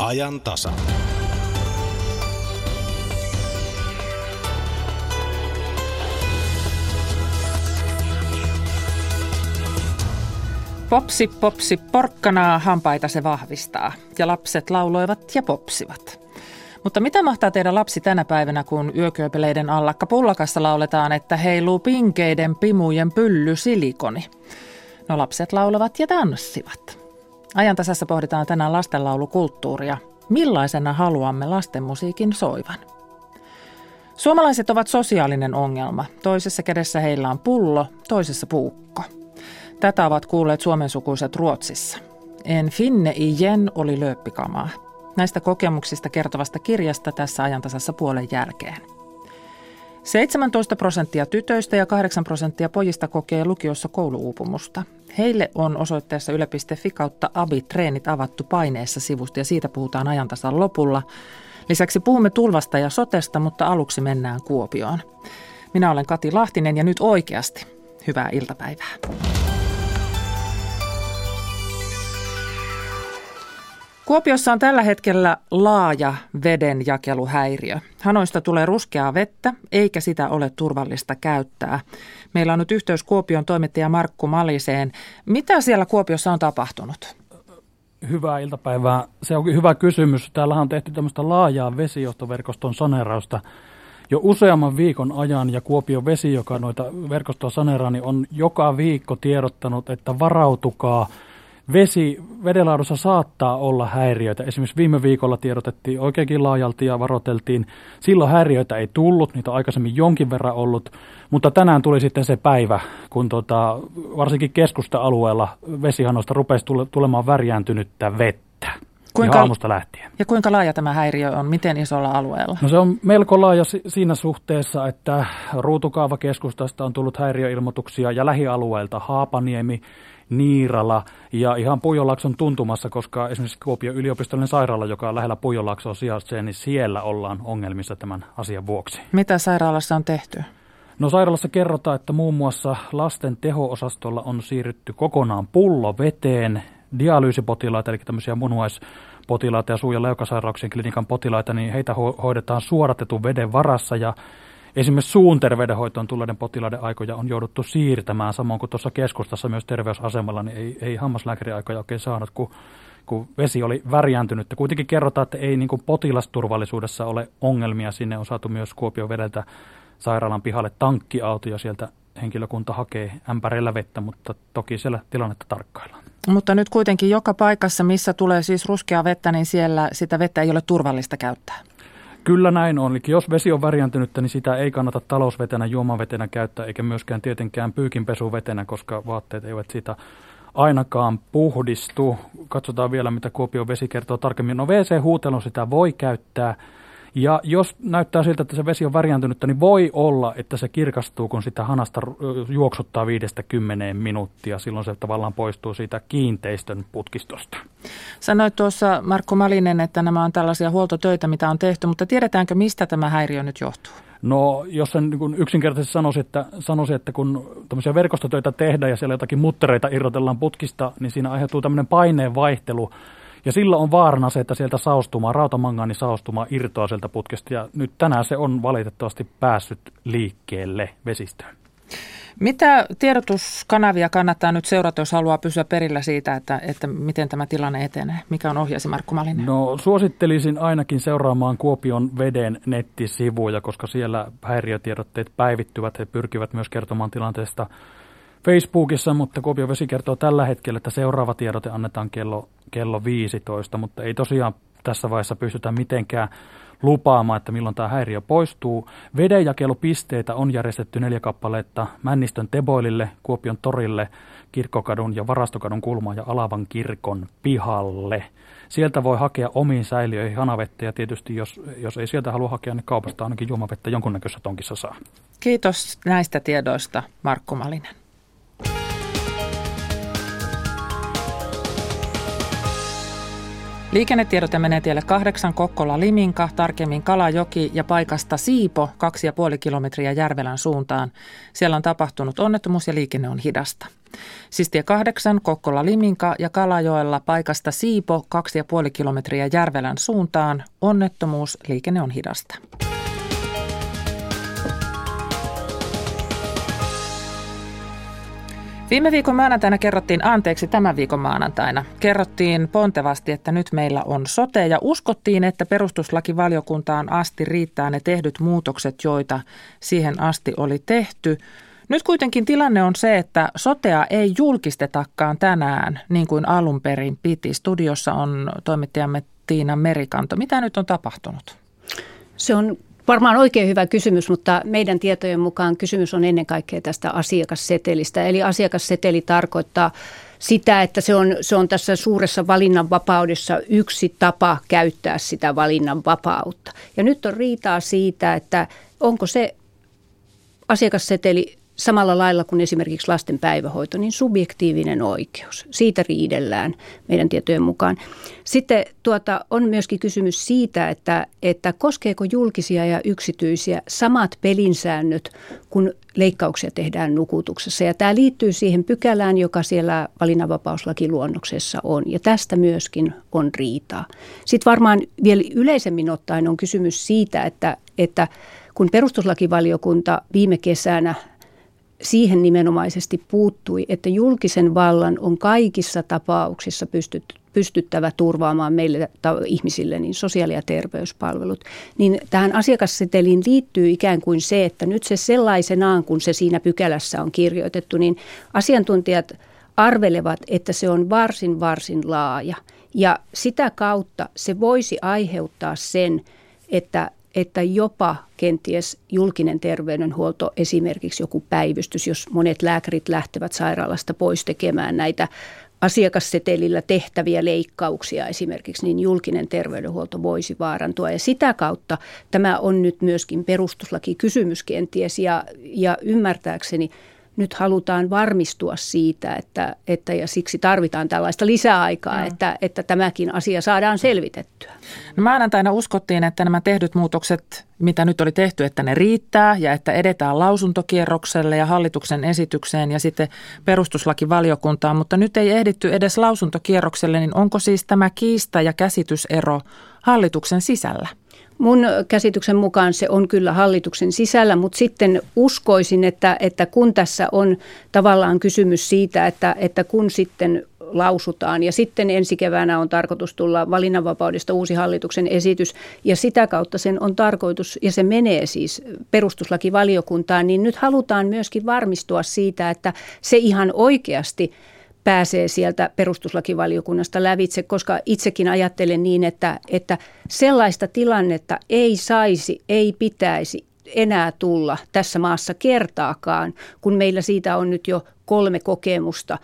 ajan tasa. Popsi, popsi, porkkanaa, hampaita se vahvistaa. Ja lapset lauloivat ja popsivat. Mutta mitä mahtaa tehdä lapsi tänä päivänä, kun yökööpeleiden allakka pullakassa lauletaan, että heiluu pinkeiden pimujen pylly silikoni? No lapset laulavat ja tanssivat. Ajan tasassa pohditaan tänään lastenlaulukulttuuria. Millaisena haluamme lastenmusiikin soivan? Suomalaiset ovat sosiaalinen ongelma. Toisessa kädessä heillä on pullo, toisessa puukko. Tätä ovat kuulleet suomensukuiset Ruotsissa. En finne igen oli lööppikamaa. Näistä kokemuksista kertovasta kirjasta tässä ajantasassa puolen jälkeen. 17 prosenttia tytöistä ja 8 prosenttia pojista kokee lukiossa kouluuupumusta. Heille on osoitteessa yle.fi kautta abi-treenit avattu paineessa sivusta ja siitä puhutaan ajantasan lopulla. Lisäksi puhumme tulvasta ja sotesta, mutta aluksi mennään Kuopioon. Minä olen Kati Lahtinen ja nyt oikeasti hyvää iltapäivää. Kuopiossa on tällä hetkellä laaja vedenjakeluhäiriö. Hanoista tulee ruskeaa vettä, eikä sitä ole turvallista käyttää. Meillä on nyt yhteys Kuopion toimittaja Markku Maliseen. Mitä siellä Kuopiossa on tapahtunut? Hyvää iltapäivää. Se on hyvä kysymys. Täällä on tehty tämmöistä laajaa vesijohtoverkoston saneerausta jo useamman viikon ajan ja Kuopion vesi, joka noita verkostoa saneeraa, niin on joka viikko tiedottanut, että varautukaa – vesi, vedenlaadussa saattaa olla häiriöitä. Esimerkiksi viime viikolla tiedotettiin oikeinkin laajalti ja varoteltiin. Silloin häiriöitä ei tullut, niitä on aikaisemmin jonkin verran ollut, mutta tänään tuli sitten se päivä, kun tota, varsinkin keskusta-alueella vesihanoista rupesi tulemaan värjääntynyttä vettä. Kuinka, ihan aamusta lähtien. Ja kuinka laaja tämä häiriö on? Miten isolla alueella? No se on melko laaja siinä suhteessa, että ruutukaavakeskustasta on tullut häiriöilmoituksia ja lähialueilta Haapaniemi, Niirala ja ihan Puijolakson tuntumassa, koska esimerkiksi Kuopion yliopistollinen sairaala, joka on lähellä Puijolaksoa sijaitsee, niin siellä ollaan ongelmissa tämän asian vuoksi. Mitä sairaalassa on tehty? No sairaalassa kerrotaan, että muun muassa lasten teho-osastolla on siirrytty kokonaan pulloveteen. Dialyysipotilaita, eli tämmöisiä munuaispotilaita ja suu- ja leukasairauksien klinikan potilaita, niin heitä ho- hoidetaan suodatetun veden varassa ja Esimerkiksi suun terveydenhoitoon tulleiden potilaiden aikoja on jouduttu siirtämään, samoin kuin tuossa keskustassa myös terveysasemalla, niin ei, ei hammaslääkäriaikoja oikein saanut, kun, kun vesi oli värjääntynyt. Kuitenkin kerrotaan, että ei niin kuin potilasturvallisuudessa ole ongelmia. Sinne on saatu myös Kuopion vedeltä sairaalan pihalle tankkiauto ja sieltä henkilökunta hakee ämpärillä vettä, mutta toki siellä tilannetta tarkkaillaan. Mutta nyt kuitenkin joka paikassa, missä tulee siis ruskea vettä, niin siellä sitä vettä ei ole turvallista käyttää. Kyllä näin on. Eli jos vesi on värjäntynyttä, niin sitä ei kannata talousvetenä, juomavetenä käyttää, eikä myöskään tietenkään pyykinpesuvetenä, koska vaatteet eivät sitä ainakaan puhdistu. Katsotaan vielä, mitä Kuopion vesi kertoo tarkemmin. No WC-huutelun sitä voi käyttää ja jos näyttää siltä, että se vesi on värjäntynyttä, niin voi olla, että se kirkastuu, kun sitä hanasta juoksuttaa viidestä kymmeneen minuuttia. Silloin se tavallaan poistuu siitä kiinteistön putkistosta. Sanoit tuossa Markku Malinen, että nämä on tällaisia huoltotöitä, mitä on tehty, mutta tiedetäänkö, mistä tämä häiriö nyt johtuu? No, jos sen niin yksinkertaisesti sanoisi että, sanoisi, että kun tämmöisiä verkostotöitä tehdään ja siellä jotakin muttereita irrotellaan putkista, niin siinä aiheutuu tämmöinen paineen vaihtelu, ja silloin on vaarana se, että sieltä saostuma, rautamangaani saostuma irtoaa sieltä putkesta. Ja nyt tänään se on valitettavasti päässyt liikkeelle vesistöön. Mitä tiedotuskanavia kannattaa nyt seurata, jos haluaa pysyä perillä siitä, että, että miten tämä tilanne etenee? Mikä on ohjeesi Markku Malinen? No suosittelisin ainakin seuraamaan Kuopion veden nettisivuja, koska siellä häiriötiedotteet päivittyvät. He pyrkivät myös kertomaan tilanteesta Facebookissa, mutta Kuopion vesi kertoo tällä hetkellä, että seuraava tiedote annetaan kello, kello 15, mutta ei tosiaan tässä vaiheessa pystytä mitenkään lupaamaan, että milloin tämä häiriö poistuu. Vedenjakelupisteitä on järjestetty neljä kappaletta Männistön Teboilille, Kuopion torille, Kirkkokadun ja Varastokadun kulmaan ja Alavan kirkon pihalle. Sieltä voi hakea omiin säiliöihin hanavettä ja tietysti jos, jos ei sieltä halua hakea, niin kaupasta ainakin juomavettä jonkunnäköisessä tonkissa saa. Kiitos näistä tiedoista, Markku Malinen. Liikennetiedote menee tielle 8 Kokkola Liminka, tarkemmin Kalajoki ja paikasta Siipo 2,5 kilometriä Järvelän suuntaan. Siellä on tapahtunut onnettomuus ja liikenne on hidasta. Sistie 8, Kokkola Liminka ja Kalajoella paikasta Siipo 2,5 kilometriä Järvelän suuntaan. Onnettomuus, liikenne on hidasta. Viime viikon maanantaina kerrottiin, anteeksi tämän viikon maanantaina, kerrottiin pontevasti, että nyt meillä on sote ja uskottiin, että perustuslakivaliokuntaan asti riittää ne tehdyt muutokset, joita siihen asti oli tehty. Nyt kuitenkin tilanne on se, että sotea ei julkistetakaan tänään niin kuin alun perin piti. Studiossa on toimittajamme Tiina Merikanto. Mitä nyt on tapahtunut? Se on Varmaan oikein hyvä kysymys, mutta meidän tietojen mukaan kysymys on ennen kaikkea tästä asiakassetelistä. Eli asiakasseteli tarkoittaa sitä, että se on, se on tässä suuressa valinnanvapaudessa yksi tapa käyttää sitä valinnanvapautta. Ja nyt on riitaa siitä, että onko se asiakasseteli samalla lailla kuin esimerkiksi lasten päivähoito, niin subjektiivinen oikeus. Siitä riidellään meidän tietojen mukaan. Sitten tuota, on myöskin kysymys siitä, että, että koskeeko julkisia ja yksityisiä samat pelinsäännöt, kun leikkauksia tehdään nukutuksessa. Ja tämä liittyy siihen pykälään, joka siellä valinnanvapauslakiluonnoksessa on. Ja tästä myöskin on riitaa. Sitten varmaan vielä yleisemmin ottaen on kysymys siitä, että, että kun perustuslakivaliokunta viime kesänä siihen nimenomaisesti puuttui, että julkisen vallan on kaikissa tapauksissa pystytty pystyttävä turvaamaan meille ihmisille niin sosiaali- ja terveyspalvelut, niin tähän asiakasseteliin liittyy ikään kuin se, että nyt se sellaisenaan, kun se siinä pykälässä on kirjoitettu, niin asiantuntijat arvelevat, että se on varsin, varsin laaja. Ja sitä kautta se voisi aiheuttaa sen, että että jopa kenties julkinen terveydenhuolto, esimerkiksi joku päivystys, jos monet lääkärit lähtevät sairaalasta pois tekemään näitä asiakassetelillä tehtäviä leikkauksia esimerkiksi, niin julkinen terveydenhuolto voisi vaarantua. Ja sitä kautta tämä on nyt myöskin perustuslakikysymys kenties ja, ja ymmärtääkseni nyt halutaan varmistua siitä, että, että ja siksi tarvitaan tällaista lisäaikaa, että, että tämäkin asia saadaan selvitettyä. No maanantaina uskottiin, että nämä tehdyt muutokset, mitä nyt oli tehty, että ne riittää ja että edetään lausuntokierrokselle ja hallituksen esitykseen ja sitten perustuslakivaliokuntaan, mutta nyt ei ehditty edes lausuntokierrokselle, niin onko siis tämä kiista ja käsitysero hallituksen sisällä? Mun käsityksen mukaan se on kyllä hallituksen sisällä, mutta sitten uskoisin, että, että kun tässä on tavallaan kysymys siitä, että, että kun sitten lausutaan. Ja sitten ensi keväänä on tarkoitus tulla valinnanvapaudesta uusi hallituksen esitys ja sitä kautta sen on tarkoitus, ja se menee siis perustuslakivaliokuntaan, niin nyt halutaan myöskin varmistua siitä, että se ihan oikeasti – pääsee sieltä perustuslakivaliokunnasta lävitse, koska itsekin ajattelen niin, että, että sellaista tilannetta ei saisi, ei pitäisi enää tulla tässä maassa kertaakaan, kun meillä siitä on nyt jo kolme kokemusta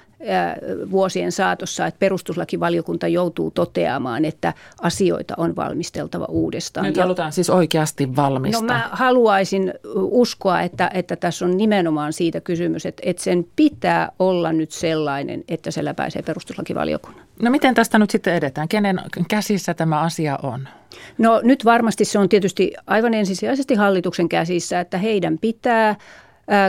vuosien saatossa, että perustuslakivaliokunta joutuu toteamaan, että asioita on valmisteltava uudestaan. Nyt halutaan siis oikeasti valmistaa. No mä haluaisin uskoa, että, että tässä on nimenomaan siitä kysymys, että, että sen pitää olla nyt sellainen, että se läpäisee perustuslakivaliokunnan. No miten tästä nyt sitten edetään? Kenen käsissä tämä asia on? No nyt varmasti se on tietysti aivan ensisijaisesti hallituksen käsissä, että heidän pitää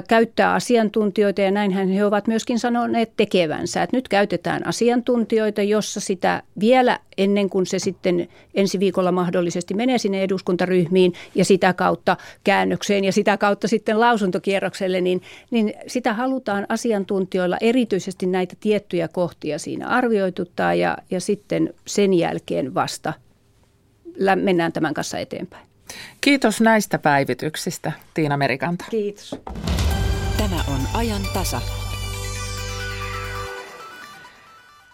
käyttää asiantuntijoita ja näinhän he ovat myöskin sanoneet tekevänsä. Että nyt käytetään asiantuntijoita, jossa sitä vielä ennen kuin se sitten ensi viikolla mahdollisesti menee sinne eduskuntaryhmiin ja sitä kautta käännökseen ja sitä kautta sitten lausuntokierrokselle, niin, niin sitä halutaan asiantuntijoilla erityisesti näitä tiettyjä kohtia siinä arvioituttaa ja, ja sitten sen jälkeen vasta mennään tämän kanssa eteenpäin. Kiitos näistä päivityksistä, Tiina Merikanta. Kiitos. Tämä on ajan tasa.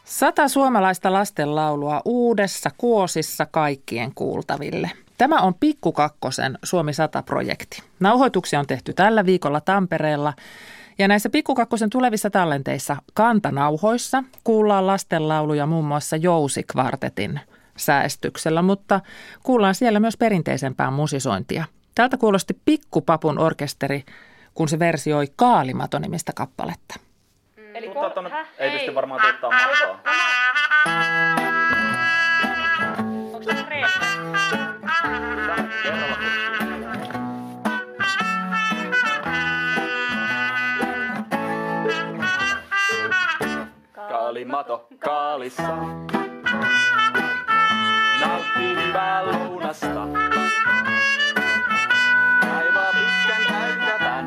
Sata suomalaista lastenlaulua uudessa kuosissa kaikkien kuultaville. Tämä on Pikkukakkosen Suomi 100-projekti. Nauhoituksia on tehty tällä viikolla Tampereella ja näissä Pikkukakkosen tulevissa tallenteissa kantanauhoissa kuullaan lastenlauluja muun muassa Jousikvartetin – säästyksellä, mutta kuullaan siellä myös perinteisempää musisointia. Tältä kuulosti Pikkupapun orkesteri, kun se versioi Kaalimato-nimistä kappaletta. Eli ko- ei pysty varmaan tuottaa matkaa. Onko kaalimato kaalissa. Hyvää lounasta. Pitkän.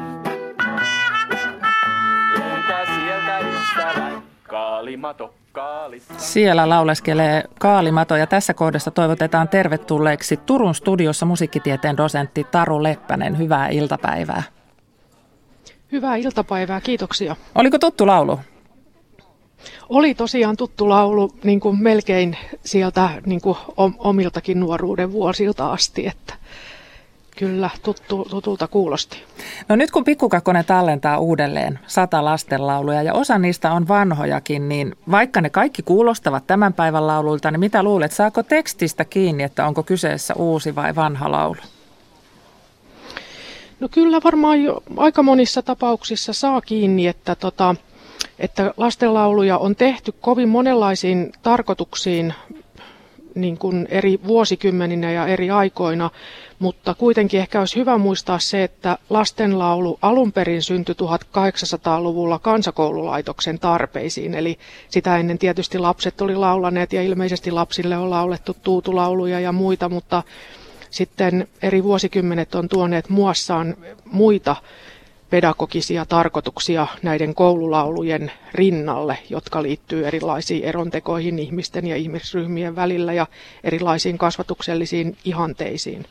Löytää sieltä ystävän. Kaalimato. Siellä lauleskelee Kaalimato ja tässä kohdassa toivotetaan tervetulleeksi Turun studiossa musiikkitieteen dosentti Taru Leppänen. Hyvää iltapäivää. Hyvää iltapäivää, kiitoksia. Oliko tuttu laulu? Oli tosiaan tuttu laulu niin kuin melkein sieltä niin kuin omiltakin nuoruuden vuosilta asti, että kyllä tuttu, tutulta kuulosti. No nyt kun Pikkukakkonen tallentaa uudelleen sata lastenlauluja ja osa niistä on vanhojakin, niin vaikka ne kaikki kuulostavat tämän päivän lauluilta, niin mitä luulet, saako tekstistä kiinni, että onko kyseessä uusi vai vanha laulu? No kyllä varmaan jo aika monissa tapauksissa saa kiinni, että, tota, että lastenlauluja on tehty kovin monenlaisiin tarkoituksiin niin kuin eri vuosikymmeninä ja eri aikoina, mutta kuitenkin ehkä olisi hyvä muistaa se, että lastenlaulu alun perin syntyi 1800-luvulla kansakoululaitoksen tarpeisiin, eli sitä ennen tietysti lapset oli laulaneet ja ilmeisesti lapsille on laulettu tuutulauluja ja muita, mutta sitten eri vuosikymmenet on tuoneet muassaan muita pedagogisia tarkoituksia näiden koululaulujen rinnalle, jotka liittyy erilaisiin erontekoihin ihmisten ja ihmisryhmien välillä ja erilaisiin kasvatuksellisiin ihanteisiin.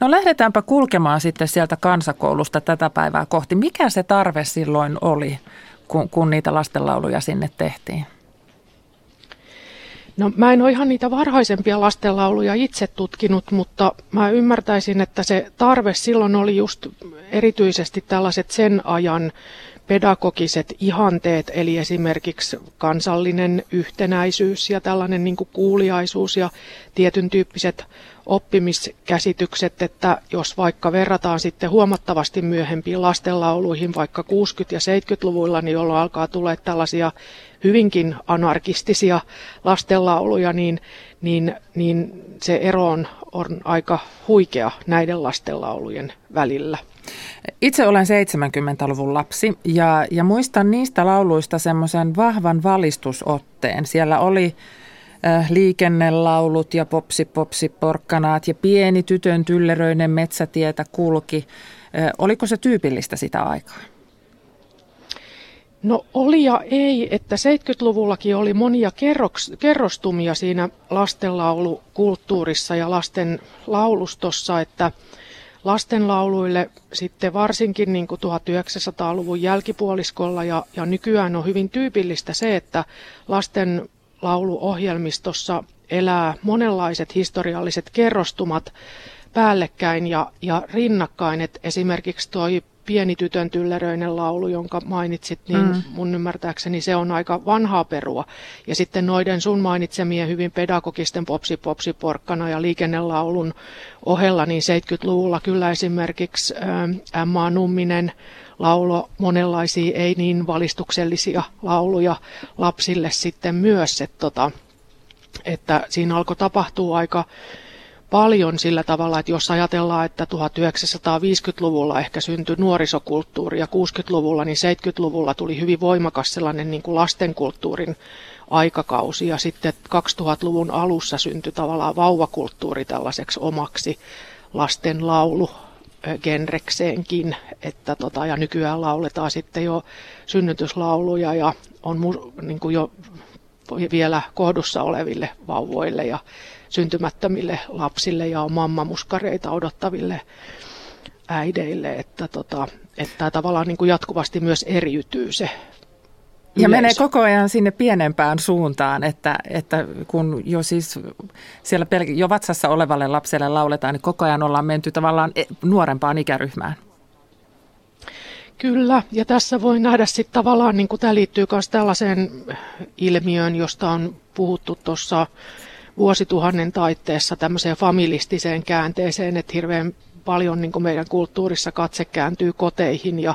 No lähdetäänpä kulkemaan sitten sieltä kansakoulusta tätä päivää kohti. Mikä se tarve silloin oli, kun, kun niitä lastenlauluja sinne tehtiin? No mä en ole ihan niitä varhaisempia lastenlauluja itse tutkinut, mutta mä ymmärtäisin, että se tarve silloin oli just erityisesti tällaiset sen ajan pedagogiset ihanteet, eli esimerkiksi kansallinen yhtenäisyys ja tällainen niin kuuliaisuus ja tietyn tyyppiset oppimiskäsitykset, että jos vaikka verrataan sitten huomattavasti myöhempiin lastenlauluihin, vaikka 60- ja 70-luvuilla, niin jolloin alkaa tulla tällaisia hyvinkin anarkistisia lastenlauluja, niin, niin, niin se ero on, on aika huikea näiden lastenlaulujen välillä. Itse olen 70-luvun lapsi ja, ja muistan niistä lauluista semmoisen vahvan valistusotteen. Siellä oli liikennelaulut ja popsi popsi porkkanaat ja pieni tytön tylleröinen metsätietä kulki. Äh, oliko se tyypillistä sitä aikaa? No oli ja ei, että 70-luvullakin oli monia kerroks, kerrostumia siinä lastenlaulukulttuurissa ja lasten laulustossa, että lastenlauluille sitten varsinkin niin kuin 1900-luvun jälkipuoliskolla ja, ja nykyään on hyvin tyypillistä se, että lasten lauluohjelmistossa elää monenlaiset historialliset kerrostumat päällekkäin ja, ja rinnakkain. Et esimerkiksi tuo pieni tytön tylleröinen laulu, jonka mainitsit, niin mm. mun ymmärtääkseni se on aika vanhaa perua. Ja sitten noiden sun mainitsemien hyvin pedagogisten popsi popsi porkkana ja liikennelaulun ohella, niin 70-luvulla kyllä esimerkiksi ä, Emma Numminen laulo monenlaisia ei niin valistuksellisia lauluja lapsille sitten myös, että, tota, että siinä alkoi tapahtua aika paljon sillä tavalla, että jos ajatellaan, että 1950-luvulla ehkä syntyi nuorisokulttuuri ja 60-luvulla, niin 70-luvulla tuli hyvin voimakas sellainen niin kuin lastenkulttuurin aikakausi ja sitten 2000-luvun alussa syntyi tavallaan vauvakulttuuri tällaiseksi omaksi lasten laulu genrekseenkin, että tota, ja nykyään lauletaan sitten jo synnytyslauluja ja on niin kuin jo vielä kohdussa oleville vauvoille ja syntymättömille lapsille ja on mammamuskareita odottaville äideille, että, tota, että tavallaan niin kuin jatkuvasti myös eriytyy se ja menee koko ajan sinne pienempään suuntaan, että, että kun jo siis siellä pelk- jo vatsassa olevalle lapselle lauletaan, niin koko ajan ollaan menty tavallaan e-, nuorempaan ikäryhmään. Kyllä, ja tässä voi nähdä sitten tavallaan, niin kuin tämä liittyy myös tällaiseen ilmiöön, josta on puhuttu tuossa vuosituhannen taitteessa tämmöiseen familistiseen käänteeseen, että hirveän paljon niin kuin meidän kulttuurissa katse kääntyy koteihin ja,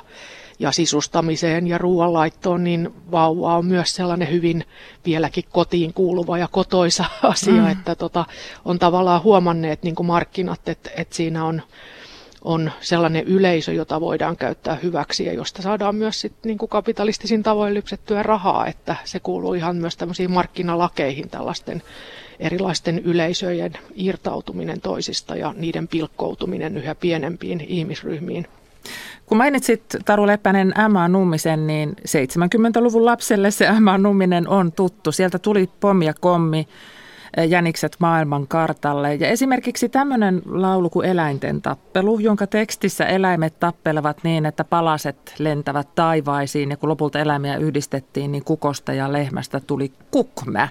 ja sisustamiseen ja ruoanlaittoon, niin vauva on myös sellainen hyvin vieläkin kotiin kuuluva ja kotoisa asia, mm. että tota, on tavallaan huomanneet niin kuin markkinat, että, että siinä on on sellainen yleisö, jota voidaan käyttää hyväksi ja josta saadaan myös sit, niin kuin kapitalistisin tavoin lypsettyä rahaa, että se kuuluu ihan myös tämmöisiin markkinalakeihin tällaisten erilaisten yleisöjen irtautuminen toisista ja niiden pilkkoutuminen yhä pienempiin ihmisryhmiin. Kun mainitsit Taru Leppänen M.A. Nummisen, niin 70-luvun lapselle se M.A. Numminen on tuttu. Sieltä tuli pommi ja kommi, eh, jänikset maailman kartalle. Ja esimerkiksi tämmöinen laulu kuin Eläinten tappelu, jonka tekstissä eläimet tappelevat niin, että palaset lentävät taivaisiin. Ja kun lopulta eläimiä yhdistettiin, niin kukosta ja lehmästä tuli kukmä.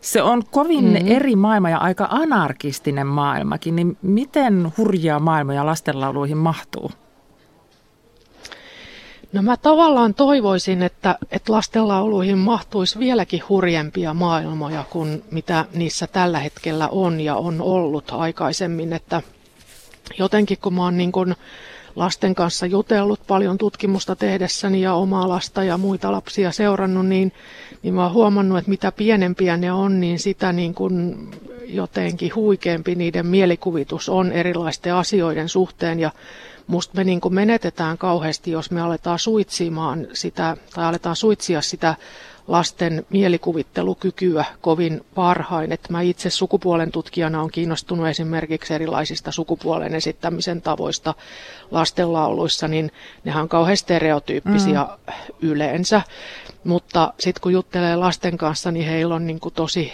Se on kovin mm-hmm. eri maailma ja aika anarkistinen maailmakin, niin miten hurjia maailmoja lastenlauluihin mahtuu? No mä tavallaan toivoisin, että, että lastenlauluihin mahtuisi vieläkin hurjempia maailmoja kuin mitä niissä tällä hetkellä on ja on ollut aikaisemmin, että jotenkin kun mä oon niin kuin lasten kanssa jutellut paljon tutkimusta tehdessäni ja omaa lasta ja muita lapsia seurannut, niin, niin mä oon huomannut, että mitä pienempiä ne on, niin sitä niin kuin jotenkin huikeampi niiden mielikuvitus on erilaisten asioiden suhteen ja musta me niin menetetään kauheasti, jos me aletaan suitsimaan sitä tai aletaan suitsia sitä lasten mielikuvittelukykyä kovin varhain. Että mä itse sukupuolen tutkijana on kiinnostunut esimerkiksi erilaisista sukupuolen esittämisen tavoista lastenlauluissa, niin nehän on kauhean stereotyyppisiä mm. yleensä. Mutta sitten kun juttelee lasten kanssa, niin heillä on niin kuin tosi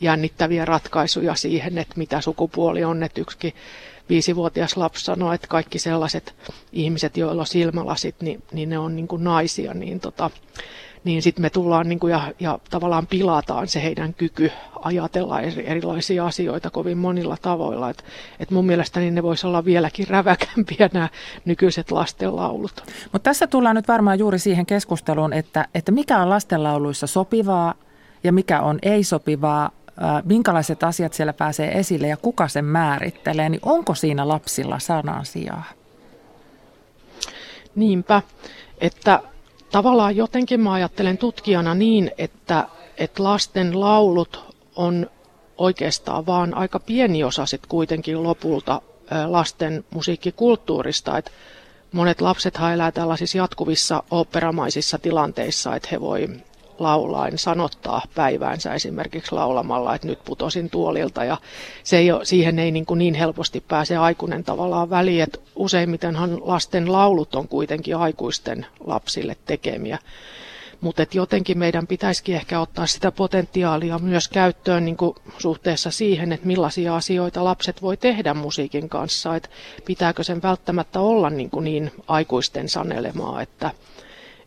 jännittäviä ratkaisuja siihen, että mitä sukupuoli on. Että yksikin viisivuotias lapsi sanoo, että kaikki sellaiset ihmiset, joilla on silmälasit, niin, niin ne on niin kuin naisia, niin tota, niin sitten me tullaan niin kuin ja, ja tavallaan pilataan se heidän kyky ajatella erilaisia asioita kovin monilla tavoilla. Et, et mun mielestäni ne voisi olla vieläkin räväkämpiä nämä nykyiset lastenlaulut. Mutta tässä tullaan nyt varmaan juuri siihen keskusteluun, että, että mikä on lastenlauluissa sopivaa ja mikä on ei-sopivaa, minkälaiset asiat siellä pääsee esille ja kuka sen määrittelee, niin onko siinä lapsilla sanan sijaa? Niinpä, että tavallaan jotenkin mä ajattelen tutkijana niin, että, että lasten laulut on oikeastaan vaan aika pieni osa sit kuitenkin lopulta lasten musiikkikulttuurista. Että monet lapset elää tällaisissa jatkuvissa operamaisissa tilanteissa, että he voi laulain sanottaa päiväänsä esimerkiksi laulamalla, että nyt putosin tuolilta ja se ei ole, siihen ei niin, kuin niin helposti pääse aikuinen tavallaan väliin, että useimmitenhan lasten laulut on kuitenkin aikuisten lapsille tekemiä. Mutta jotenkin meidän pitäisikin ehkä ottaa sitä potentiaalia myös käyttöön niin kuin suhteessa siihen, että millaisia asioita lapset voi tehdä musiikin kanssa. Että pitääkö sen välttämättä olla niin, kuin niin aikuisten sanelemaa, että,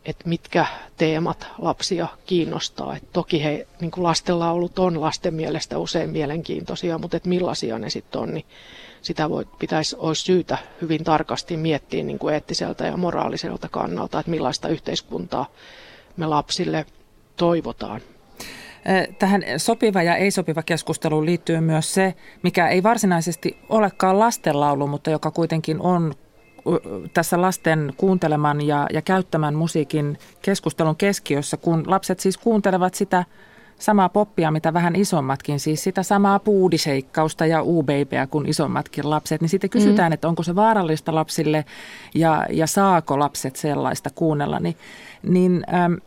että mitkä teemat lapsia kiinnostaa. Et toki he, niin kuin lastenlaulut on lasten mielestä usein mielenkiintoisia, mutta et millaisia ne sitten on, niin sitä voi, pitäisi, olisi syytä hyvin tarkasti miettiä niin kuin eettiseltä ja moraaliselta kannalta, että millaista yhteiskuntaa me lapsille toivotaan. Tähän sopiva ja ei-sopiva keskusteluun liittyy myös se, mikä ei varsinaisesti olekaan lastenlaulu, mutta joka kuitenkin on tässä lasten kuunteleman ja, ja käyttämän musiikin keskustelun keskiössä, kun lapset siis kuuntelevat sitä samaa poppia, mitä vähän isommatkin, siis sitä samaa puudiseikkausta ja u-babyä kuin isommatkin lapset, niin sitten kysytään, mm. että onko se vaarallista lapsille ja, ja saako lapset sellaista kuunnella, niin, niin äm,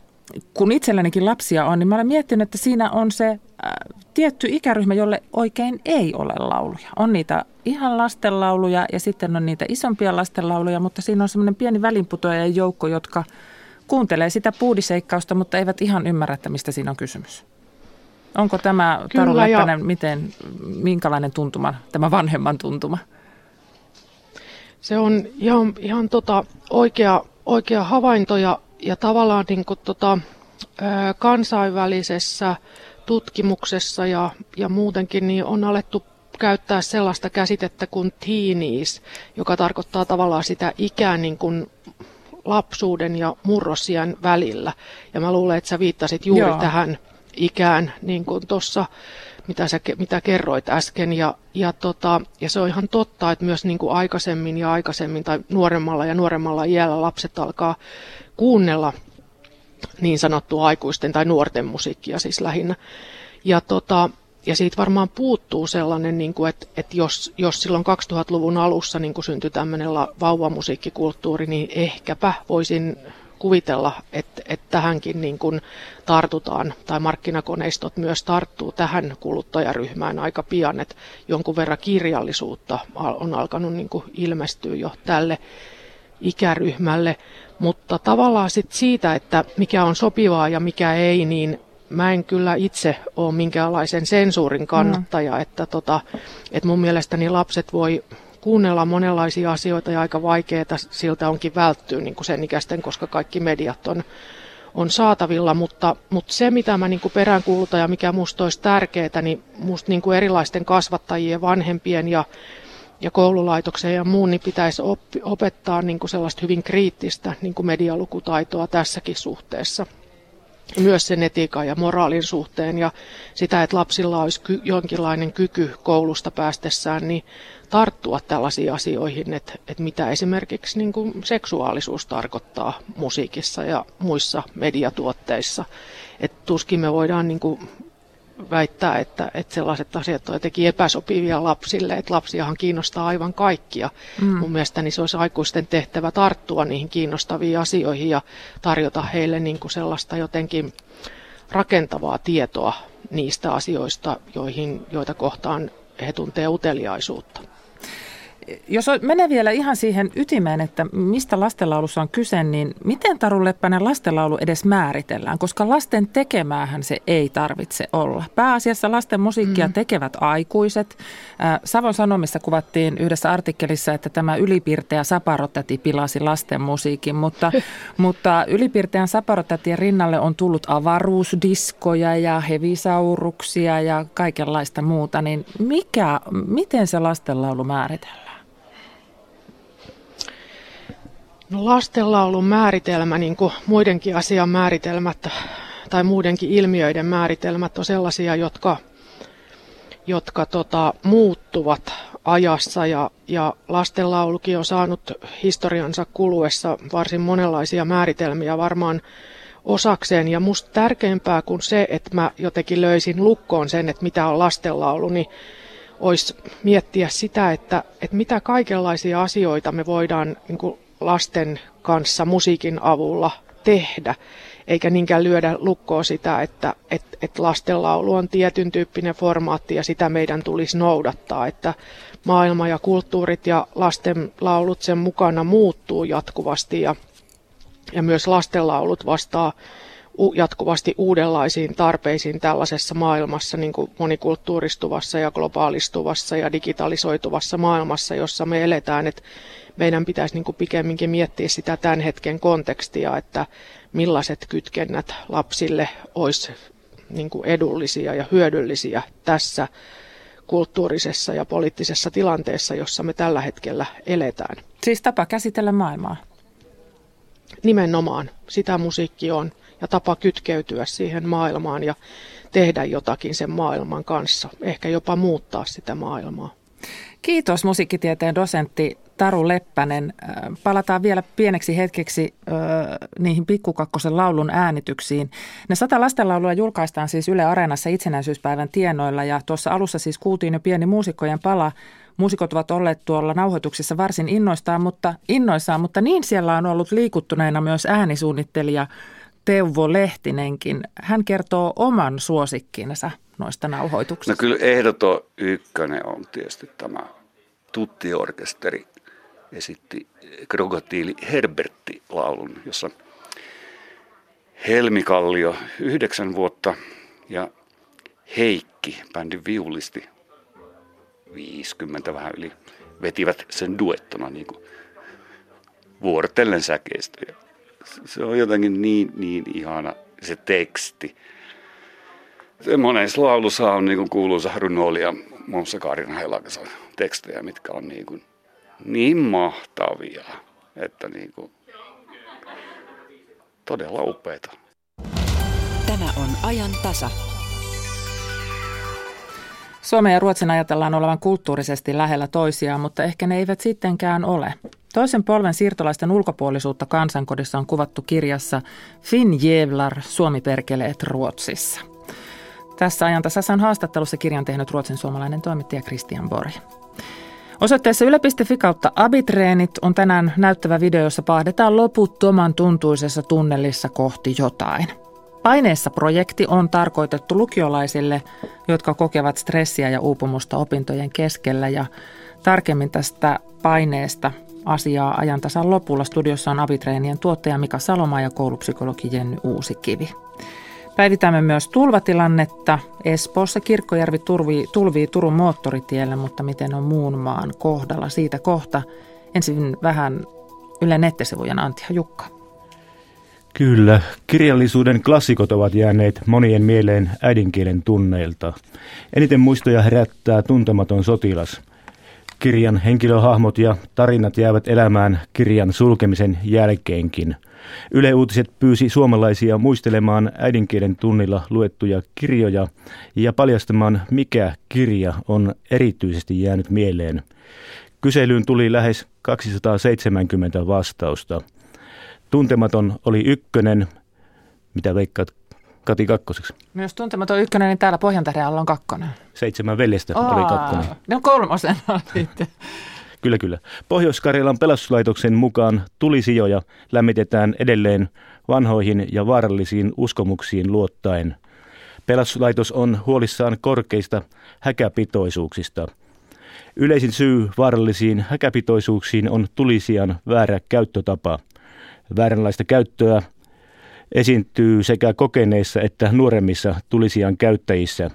kun itsellänikin lapsia on, niin mä olen miettinyt, että siinä on se äh, tietty ikäryhmä, jolle oikein ei ole lauluja. On niitä ihan lastenlauluja ja sitten on niitä isompia lastenlauluja, mutta siinä on semmoinen pieni välinputoajan joukko, jotka kuuntelee sitä puudiseikkausta, mutta eivät ihan ymmärrä, että mistä siinä on kysymys. Onko tämä, Taru Leppänen, miten, minkälainen tuntuma, tämä vanhemman tuntuma? Se on ihan, ihan tota oikea, oikea havainto ja, ja tavallaan niin kuin tota, kansainvälisessä tutkimuksessa ja, ja muutenkin niin on alettu käyttää sellaista käsitettä kuin teenies, joka tarkoittaa tavallaan sitä ikään niin kuin lapsuuden ja murrosien välillä. Ja mä luulen, että sä viittasit juuri Joo. tähän ikään, niin kuin tuossa, mitä, sä, mitä kerroit äsken. Ja, ja, tota, ja se on ihan totta, että myös niin kuin aikaisemmin ja aikaisemmin tai nuoremmalla ja nuoremmalla iällä lapset alkaa kuunnella niin sanottua aikuisten tai nuorten musiikkia siis lähinnä. Ja tota, ja siitä varmaan puuttuu sellainen, niin kuin, että, että jos, jos silloin 2000-luvun alussa niin kuin syntyi tämmöinen vauvamusiikkikulttuuri, niin ehkäpä voisin kuvitella, että, että tähänkin niin kuin tartutaan, tai markkinakoneistot myös tarttuu tähän kuluttajaryhmään aika pian, että jonkun verran kirjallisuutta on alkanut niin kuin ilmestyä jo tälle ikäryhmälle. Mutta tavallaan sit siitä, että mikä on sopivaa ja mikä ei, niin mä en kyllä itse ole minkäänlaisen sensuurin kannattaja, mm. että, tota, että mun mielestäni lapset voi kuunnella monenlaisia asioita ja aika vaikeaa siltä onkin välttyä niin kuin sen ikäisten, koska kaikki mediat on, on saatavilla, mutta, mutta se mitä mä niin kuin peräänkuulutan ja mikä musta olisi tärkeää, niin musta niin kuin erilaisten kasvattajien, vanhempien ja, ja koululaitoksen ja muun, niin pitäisi oppi, opettaa niin kuin sellaista hyvin kriittistä niin kuin medialukutaitoa tässäkin suhteessa. Myös sen etiikan ja moraalin suhteen ja sitä, että lapsilla olisi ky- jonkinlainen kyky koulusta päästessään niin tarttua tällaisiin asioihin, että, että mitä esimerkiksi niin kuin seksuaalisuus tarkoittaa musiikissa ja muissa mediatuotteissa. Että tuskin me voidaan niin kuin väittää, että, että sellaiset asiat on jotenkin epäsopivia lapsille, että lapsiahan kiinnostaa aivan kaikkia. Mm. Mun mielestäni se olisi aikuisten tehtävä tarttua niihin kiinnostaviin asioihin ja tarjota heille niin kuin sellaista jotenkin rakentavaa tietoa niistä asioista, joihin, joita kohtaan he tuntee uteliaisuutta. Jos menee vielä ihan siihen ytimeen, että mistä lastenlaulussa on kyse, niin miten Taru Leppänen lastenlaulu edes määritellään? Koska lasten tekemäähän se ei tarvitse olla. Pääasiassa lasten musiikkia mm. tekevät aikuiset. Savon Sanomissa kuvattiin yhdessä artikkelissa, että tämä ylipiirteä saparotäti pilasi lasten musiikin, mutta, mutta ylipiirteän saparotätien rinnalle on tullut avaruusdiskoja ja hevisauruksia ja kaikenlaista muuta. Niin mikä, miten se lastenlaulu määritellään? No lastenlaulun määritelmä, niin kuin muidenkin asian määritelmät tai muidenkin ilmiöiden määritelmät on sellaisia, jotka, jotka tota, muuttuvat ajassa ja, ja lastenlaulukin on saanut historiansa kuluessa varsin monenlaisia määritelmiä varmaan osakseen. Ja musta tärkeämpää kuin se, että mä jotenkin löysin lukkoon sen, että mitä on lastenlaulu, niin olisi miettiä sitä, että, että mitä kaikenlaisia asioita me voidaan niin kuin lasten kanssa musiikin avulla tehdä, eikä niinkään lyödä lukkoa sitä, että et, et lastenlaulu on tietyn tyyppinen formaatti ja sitä meidän tulisi noudattaa, että maailma ja kulttuurit ja lastenlaulut sen mukana muuttuu jatkuvasti ja, ja myös lastenlaulut vastaa jatkuvasti uudenlaisiin tarpeisiin tällaisessa maailmassa, niin kuin monikulttuuristuvassa ja globaalistuvassa ja digitalisoituvassa maailmassa, jossa me eletään, että meidän pitäisi niin kuin pikemminkin miettiä sitä tämän hetken kontekstia, että millaiset kytkennät lapsille olisi niin kuin edullisia ja hyödyllisiä tässä kulttuurisessa ja poliittisessa tilanteessa, jossa me tällä hetkellä eletään. Siis tapa käsitellä maailmaa. Nimenomaan. Sitä musiikki on ja tapa kytkeytyä siihen maailmaan ja tehdä jotakin sen maailman kanssa. Ehkä jopa muuttaa sitä maailmaa. Kiitos musiikkitieteen dosentti Taru Leppänen. Palataan vielä pieneksi hetkeksi ö, niihin Pikkukakkosen laulun äänityksiin. Ne sata lastenlaulua julkaistaan siis Yle Areenassa itsenäisyyspäivän tienoilla ja tuossa alussa siis kuultiin jo pieni muusikkojen pala. Muusikot ovat olleet tuolla nauhoituksessa varsin innoistaan, mutta, innoissaan, mutta niin siellä on ollut liikuttuneena myös äänisuunnittelija Teuvo Lehtinenkin. Hän kertoo oman suosikkinsa noista nauhoituksista. No kyllä ehdoton ykkönen on tietysti tämä tuttiorkesteri esitti Krokotiili Herbertti-laulun, jossa Helmi Kallio yhdeksän vuotta ja Heikki, bändin viulisti, 50 vähän yli, vetivät sen duettona niin kuin vuorotellen säkeistä. Se on jotenkin niin, niin ihana se teksti. Monessa laulussa on niin kuuluisa runoilija ja muassa Kaarina Helakasa tekstejä, mitkä on niin, kuin, niin mahtavia, että niin kuin, todella upeita. Tämä on ajan tasa. Suomen ja Ruotsin ajatellaan olevan kulttuurisesti lähellä toisiaan, mutta ehkä ne eivät sittenkään ole. Toisen polven siirtolaisten ulkopuolisuutta kansankodissa on kuvattu kirjassa Finn Jävlar, Suomi perkeleet Ruotsissa. Tässä ajantasassa on haastattelussa kirjan tehnyt ruotsin suomalainen toimittaja Christian Borg. Osoitteessa yle.fi kautta abitreenit on tänään näyttävä video, jossa pahdetaan loputtoman tuntuisessa tunnelissa kohti jotain. Paineessa projekti on tarkoitettu lukiolaisille, jotka kokevat stressiä ja uupumusta opintojen keskellä ja tarkemmin tästä paineesta asiaa ajantasan lopulla. Studiossa on abitreenien tuottaja Mika Salomaa ja koulupsykologi Jenny Uusikivi. Päivitämme myös tulvatilannetta. Espoossa Kirkkojärvi tulvii, tulvii Turun moottoritielle, mutta miten on muun maan kohdalla? Siitä kohta. Ensin vähän Yle nettisivujen Antti Jukka. Kyllä, kirjallisuuden klassikot ovat jääneet monien mieleen äidinkielen tunneilta. Eniten muistoja herättää tuntematon sotilas. Kirjan henkilöhahmot ja tarinat jäävät elämään kirjan sulkemisen jälkeenkin – Yle Uutiset pyysi suomalaisia muistelemaan äidinkielen tunnilla luettuja kirjoja ja paljastamaan, mikä kirja on erityisesti jäänyt mieleen. Kyselyyn tuli lähes 270 vastausta. Tuntematon oli ykkönen. Mitä veikkaat Kati kakkoseksi? Myös tuntematon ykkönen, niin täällä Pohjantähden alla on kakkonen. Seitsemän veljestä Aa, oli kakkonen. Ne on kolmosen sitten. Kyllä, kyllä. Pohjois-Karjalan pelastuslaitoksen mukaan tulisijoja lämmitetään edelleen vanhoihin ja vaarallisiin uskomuksiin luottaen. Pelastuslaitos on huolissaan korkeista häkäpitoisuuksista. Yleisin syy vaarallisiin häkäpitoisuuksiin on tulisijan väärä käyttötapa. Vääränlaista käyttöä esiintyy sekä kokeneissa että nuoremmissa tulisijan käyttäjissä.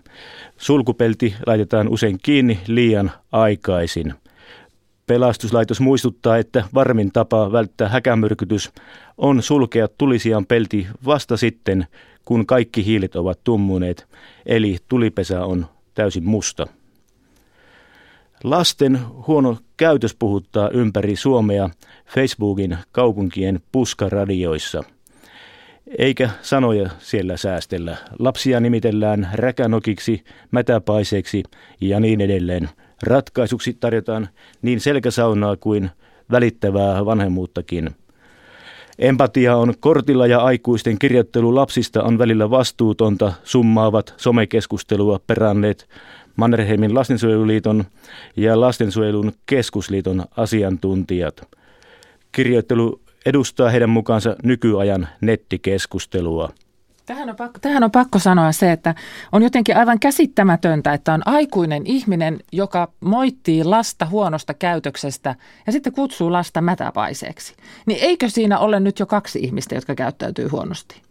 Sulkupelti laitetaan usein kiinni liian aikaisin. Pelastuslaitos muistuttaa, että varmin tapa välttää häkämyrkytys on sulkea tulisijan pelti vasta sitten, kun kaikki hiilet ovat tummuneet, eli tulipesä on täysin musta. Lasten huono käytös puhuttaa ympäri Suomea Facebookin kaupunkien puskaradioissa. Eikä sanoja siellä säästellä. Lapsia nimitellään räkänokiksi, mätäpaiseeksi ja niin edelleen – Ratkaisuksi tarjotaan niin selkäsaunaa kuin välittävää vanhemmuuttakin. Empatia on kortilla ja aikuisten kirjoittelu lapsista on välillä vastuutonta, summaavat somekeskustelua peranneet Mannerheimin lastensuojeluliiton ja lastensuojelun keskusliiton asiantuntijat. Kirjoittelu edustaa heidän mukaansa nykyajan nettikeskustelua. Tähän on, pakko, tähän on pakko sanoa se, että on jotenkin aivan käsittämätöntä, että on aikuinen ihminen, joka moittii lasta huonosta käytöksestä ja sitten kutsuu lasta mätäpaiseeksi. Niin eikö siinä ole nyt jo kaksi ihmistä, jotka käyttäytyy huonosti?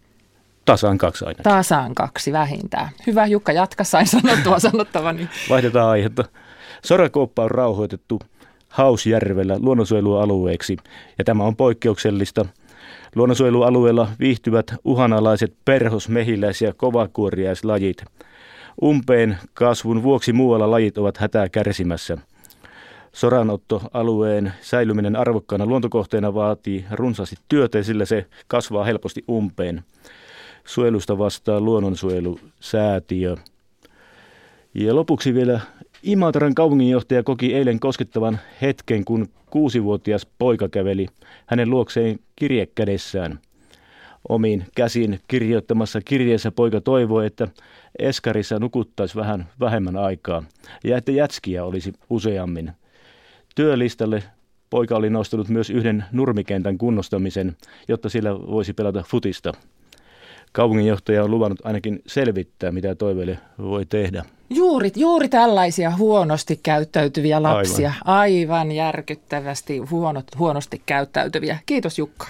Tasaan kaksi aina. Tasaan kaksi vähintään. Hyvä Jukka, jatka sain sanottua sanottavani. Vaihdetaan aihetta. Sorakooppa on rauhoitettu Hausjärvellä luonnonsuojelualueeksi ja tämä on poikkeuksellista – Luonnonsuojelualueella viihtyvät uhanalaiset perhos, mehiläis- ja kovakuoriaislajit. Umpeen kasvun vuoksi muualla lajit ovat hätää kärsimässä. Soranottoalueen säilyminen arvokkaana luontokohteena vaatii runsaasti työtä, sillä se kasvaa helposti umpeen. Suojelusta vastaa luonnonsuojelusäätiö. Ja lopuksi vielä Imatran kaupunginjohtaja koki eilen koskettavan hetken, kun kuusivuotias poika käveli hänen luokseen kirjekädessään. Omiin käsin kirjoittamassa kirjeessä poika toivoi, että Eskarissa nukuttaisi vähän vähemmän aikaa ja että jätskiä olisi useammin. Työlistalle poika oli nostanut myös yhden nurmikentän kunnostamisen, jotta sillä voisi pelata futista. Kaupunginjohtaja on luvannut ainakin selvittää, mitä toiveille voi tehdä. Juuri, juuri tällaisia huonosti käyttäytyviä lapsia. Aivan, Aivan järkyttävästi huonot, huonosti käyttäytyviä. Kiitos Jukka.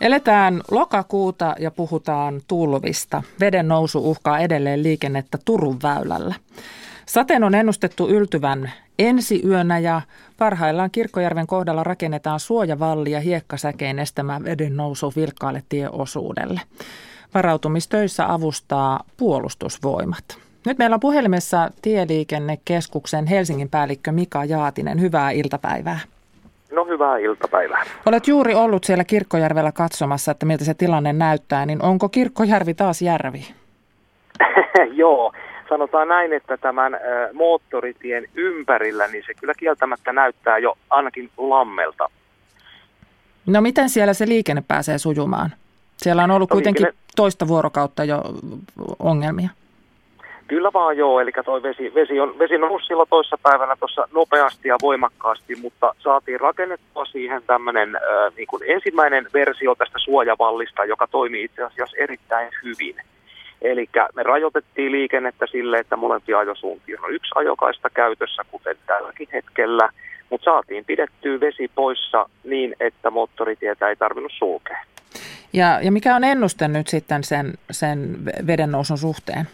Eletään lokakuuta ja puhutaan tulvista. Veden nousu uhkaa edelleen liikennettä Turun väylällä. Sateen on ennustettu yltyvän ensi yönä ja parhaillaan Kirkkojärven kohdalla rakennetaan suojavallia hiekkasäkein estämään veden nousu vilkkaalle tieosuudelle. Varautumistöissä avustaa puolustusvoimat. Nyt meillä on puhelimessa Tieliikennekeskuksen Helsingin päällikkö Mika Jaatinen. Hyvää iltapäivää. No hyvää iltapäivää. Olet juuri ollut siellä Kirkkojärvellä katsomassa, että miltä se tilanne näyttää, niin onko Kirkkojärvi taas järvi? Joo, sanotaan näin, että tämän äh, moottoritien ympärillä, niin se kyllä kieltämättä näyttää jo ainakin lammelta. No miten siellä se liikenne pääsee sujumaan? Siellä on ollut no, kuitenkin toista vuorokautta jo ongelmia. Kyllä vaan joo, eli toi vesi, vesi, on, vesi nousi silloin toissa päivänä tuossa nopeasti ja voimakkaasti, mutta saatiin rakennettua siihen tämmöinen äh, niin ensimmäinen versio tästä suojavallista, joka toimii itse asiassa erittäin hyvin. Eli me rajoitettiin liikennettä sille, että molempia ajosuuntia on yksi ajokaista käytössä, kuten tälläkin hetkellä, mutta saatiin pidettyä vesi poissa niin, että moottoritietä ei tarvinnut sulkea. Ja, ja mikä on ennuste nyt sitten sen, sen veden nousun suhteen?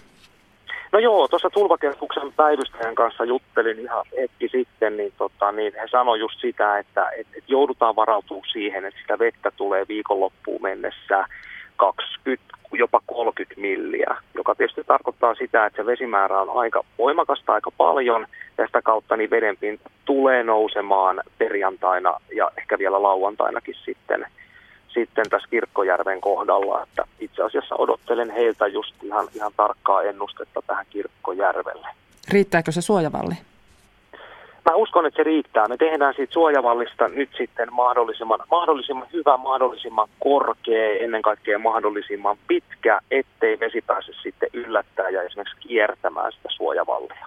No joo, tuossa tulvakeskuksen päivystäjän kanssa juttelin ihan hetki sitten, niin, tota, niin he sanoivat just sitä, että et, et joudutaan varautumaan siihen, että sitä vettä tulee viikonloppuun mennessä 20, jopa 30 milliä, joka tietysti tarkoittaa sitä, että se vesimäärä on aika voimakasta aika paljon, ja sitä kautta niin vedenpinta tulee nousemaan perjantaina ja ehkä vielä lauantainakin sitten sitten tässä Kirkkojärven kohdalla, että itse asiassa odottelen heiltä just ihan, ihan tarkkaa ennustetta tähän Kirkkojärvelle. Riittääkö se suojavalli? Mä uskon, että se riittää. Me tehdään siitä suojavallista nyt sitten mahdollisimman, mahdollisimman hyvä, mahdollisimman korkea, ennen kaikkea mahdollisimman pitkä, ettei vesi pääse sitten yllättää ja esimerkiksi kiertämään sitä suojavallia.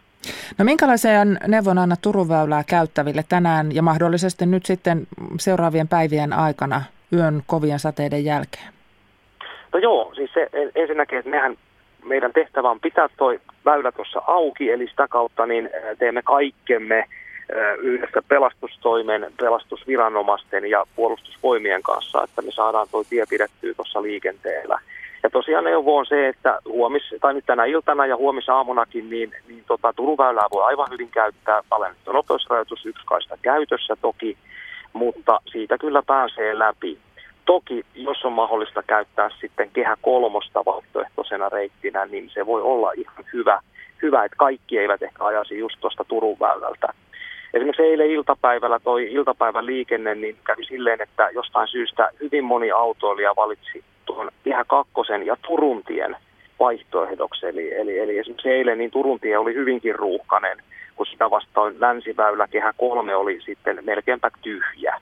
No minkälaisen neuvon anna Turun väylää käyttäville tänään ja mahdollisesti nyt sitten seuraavien päivien aikana yön kovien sateiden jälkeen? No joo, siis se ensinnäkin, että mehän, meidän tehtävä on pitää tuo väylä tuossa auki, eli sitä kautta niin teemme kaikkemme yhdessä pelastustoimen, pelastusviranomaisten ja puolustusvoimien kanssa, että me saadaan tuo tie pidettyä tuossa liikenteellä. Ja tosiaan neuvo on se, että huomis, tai nyt tänä iltana ja huomisaamunakin, niin, niin tota, Turun väylää voi aivan hyvin käyttää. Alennettu nopeusrajoitus yksi kaista käytössä toki, mutta siitä kyllä pääsee läpi. Toki, jos on mahdollista käyttää sitten kehä kolmosta vaihtoehtoisena reittinä, niin se voi olla ihan hyvä, hyvä että kaikki eivät ehkä ajaisi just tuosta Turun väylältä. Esimerkiksi eilen iltapäivällä toi iltapäivän liikenne niin kävi silleen, että jostain syystä hyvin moni autoilija valitsi tuon kehä kakkosen ja Turuntien vaihtoehdoksi. Eli, eli, eli esimerkiksi eilen niin Turuntie oli hyvinkin ruuhkainen kun sitä vastaan länsiväylä kehä kolme oli sitten melkeinpä tyhjä.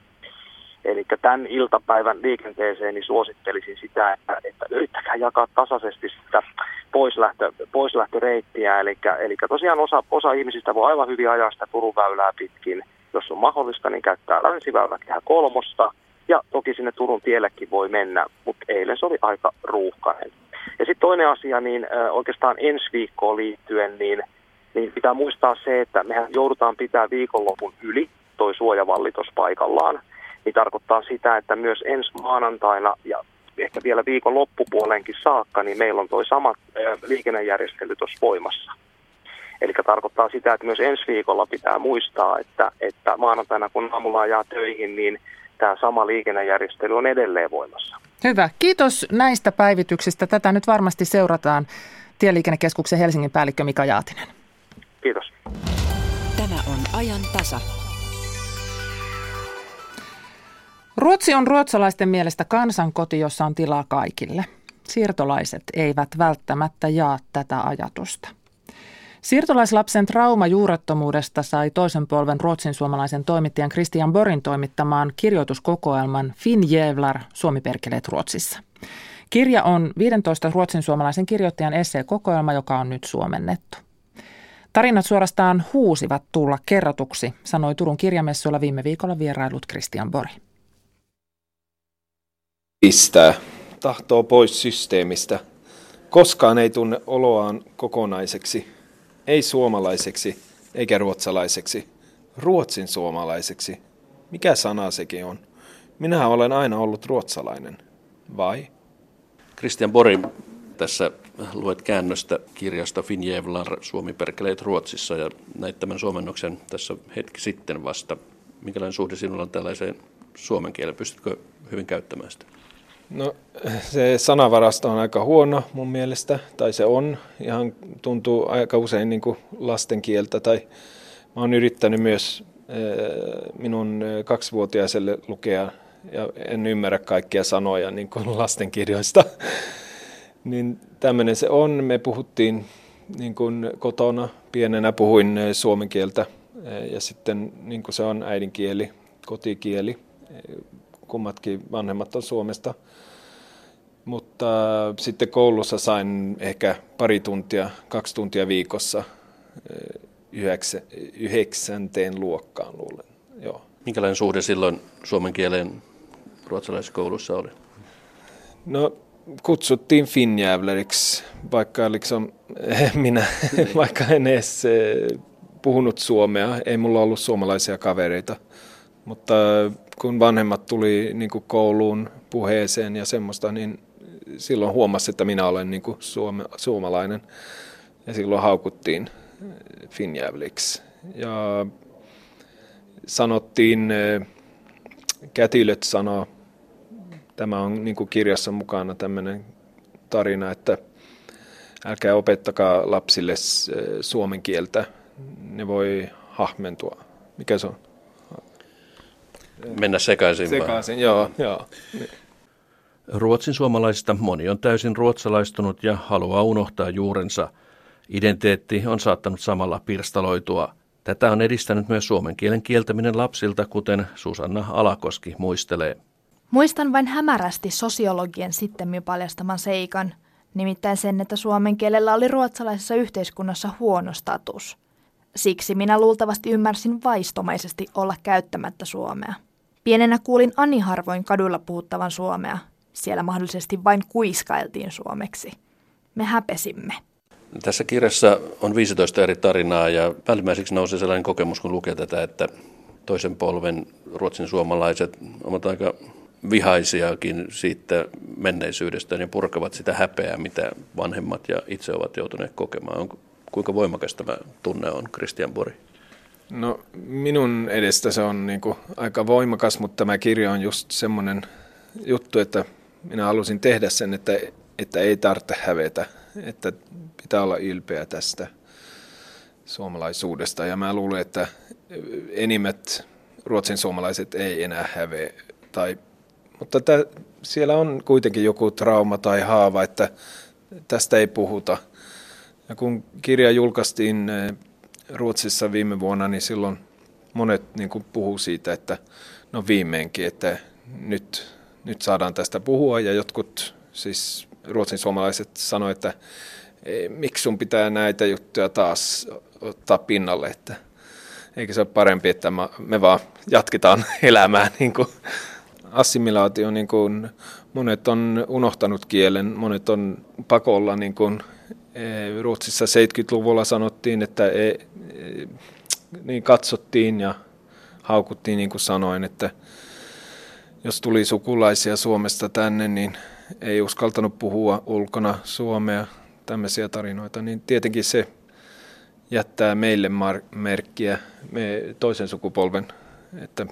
Eli tämän iltapäivän liikenteeseen niin suosittelisin sitä, että, että yrittäkää jakaa tasaisesti sitä poislähtö, poislähtöreittiä. Eli, eli tosiaan osa, osa ihmisistä voi aivan hyvin ajaa sitä Turun väylää pitkin. Jos on mahdollista, niin käyttää länsiväylä kehä kolmosta. Ja toki sinne Turun tiellekin voi mennä, mutta eilen se oli aika ruuhkainen. Ja sitten toinen asia, niin oikeastaan ensi viikkoon liittyen, niin – niin pitää muistaa se, että mehän joudutaan pitää viikonlopun yli toi suojavallitos paikallaan. Niin tarkoittaa sitä, että myös ensi maanantaina ja ehkä vielä viikon loppupuoleenkin saakka, niin meillä on toi sama liikennejärjestely tuossa voimassa. Eli tarkoittaa sitä, että myös ensi viikolla pitää muistaa, että, että maanantaina kun aamulla ajaa töihin, niin tämä sama liikennejärjestely on edelleen voimassa. Hyvä. Kiitos näistä päivityksistä. Tätä nyt varmasti seurataan. Tieliikennekeskuksen Helsingin päällikkö Mika Jaatinen. Kiitos. Tämä on ajan tasa. Ruotsi on ruotsalaisten mielestä kansankoti, jossa on tilaa kaikille. Siirtolaiset eivät välttämättä jaa tätä ajatusta. Siirtolaislapsen trauma juurettomuudesta sai toisen polven ruotsin suomalaisen toimittajan Christian Borin toimittamaan kirjoituskokoelman Finn Jävlar, Suomi-perkeleet Ruotsissa. Kirja on 15 ruotsin suomalaisen kirjoittajan esseekokoelma, joka on nyt suomennettu. Tarinat suorastaan huusivat tulla kerrotuksi, sanoi Turun kirjamessuilla viime viikolla vierailut Christian Bori. Pistää, tahtoo pois systeemistä. Koskaan ei tunne oloaan kokonaiseksi, ei suomalaiseksi eikä ruotsalaiseksi, ruotsin suomalaiseksi. Mikä sana sekin on? Minä olen aina ollut ruotsalainen. Vai? Christian Bori, tässä luet käännöstä kirjasta Finjevlar Suomi perkeleet Ruotsissa ja näit tämän suomennoksen tässä hetki sitten vasta. Minkälainen suhde sinulla on tällaiseen suomen kieleen? Pystytkö hyvin käyttämään sitä? No se sanavarasto on aika huono mun mielestä, tai se on. Ihan tuntuu aika usein niin kuin lastenkieltä, tai mä oon yrittänyt myös eh, minun kaksivuotiaiselle lukea ja en ymmärrä kaikkia sanoja niin kuin lastenkirjoista. Niin tämmöinen se on. Me puhuttiin niin kuin kotona, pienenä puhuin eh, suomen kieltä eh, ja sitten niin kuin se on äidinkieli, kotikieli. Eh, kummatkin vanhemmat on Suomesta. mutta sitten koulussa sain ehkä pari tuntia, kaksi tuntia viikossa yhdeksä, yhdeksänteen luokkaan luulen. Joo. Minkälainen suhde silloin suomen kieleen ruotsalaisessa koulussa oli? No kutsuttiin finjävleriksi, vaikka liksom, minä, vaikka en edes eh, puhunut suomea, ei mulla ollut suomalaisia kavereita. Mutta kun vanhemmat tuli niin kuin kouluun puheeseen ja semmoista, niin silloin huomasi, että minä olen niin kuin suome, suomalainen. Ja silloin haukuttiin finjävliksi. Ja sanottiin, eh, kätilöt sanoo, tämä on niin kuin kirjassa mukana tämmöinen tarina, että älkää opettakaa lapsille eh, suomen kieltä, ne voi hahmentua. Mikä se on? Mennä sekaisin. Sekaisin, joo, joo. Ruotsin suomalaisista moni on täysin ruotsalaistunut ja haluaa unohtaa juurensa. Identiteetti on saattanut samalla pirstaloitua. Tätä on edistänyt myös suomen kielen kieltäminen lapsilta, kuten Susanna Alakoski muistelee. Muistan vain hämärästi sosiologien sitten paljastaman seikan, nimittäin sen, että suomen kielellä oli ruotsalaisessa yhteiskunnassa huono status. Siksi minä luultavasti ymmärsin vaistomaisesti olla käyttämättä suomea. Pienenä kuulin Ani harvoin kaduilla puhuttavan suomea. Siellä mahdollisesti vain kuiskailtiin suomeksi. Me häpesimme. Tässä kirjassa on 15 eri tarinaa ja päällimmäiseksi nousee sellainen kokemus, kun lukee tätä, että toisen polven ruotsin suomalaiset ovat aika vihaisiakin siitä menneisyydestä ja purkavat sitä häpeää, mitä vanhemmat ja itse ovat joutuneet kokemaan. Kuinka voimakas tämä tunne on, Christian Bori? No minun edestä se on niin kuin aika voimakas, mutta tämä kirja on just semmoinen juttu, että minä halusin tehdä sen, että, että ei tarvitse hävetä, että pitää olla ylpeä tästä suomalaisuudesta. Ja mä luulen, että enimmät ruotsin suomalaiset ei enää häve tai mutta tä, siellä on kuitenkin joku trauma tai haava, että tästä ei puhuta. Ja kun kirja julkaistiin eh, Ruotsissa viime vuonna, niin silloin monet niin kuin puhuu siitä, että no viimeinkin, että nyt, nyt saadaan tästä puhua. Ja jotkut, siis ruotsin suomalaiset sanoivat, että e, miksi sun pitää näitä juttuja taas ottaa pinnalle, että eikö se ole parempi, että me vaan jatketaan elämää niin kuin assimilaatio, niin kuin monet on unohtanut kielen, monet on pakolla, niin kuin e, Ruotsissa 70-luvulla sanottiin, että e, niin katsottiin ja haukuttiin, niin kuin sanoin, että jos tuli sukulaisia Suomesta tänne, niin ei uskaltanut puhua ulkona suomea, tämmöisiä tarinoita, niin tietenkin se jättää meille merkkiä, me toisen sukupolven, että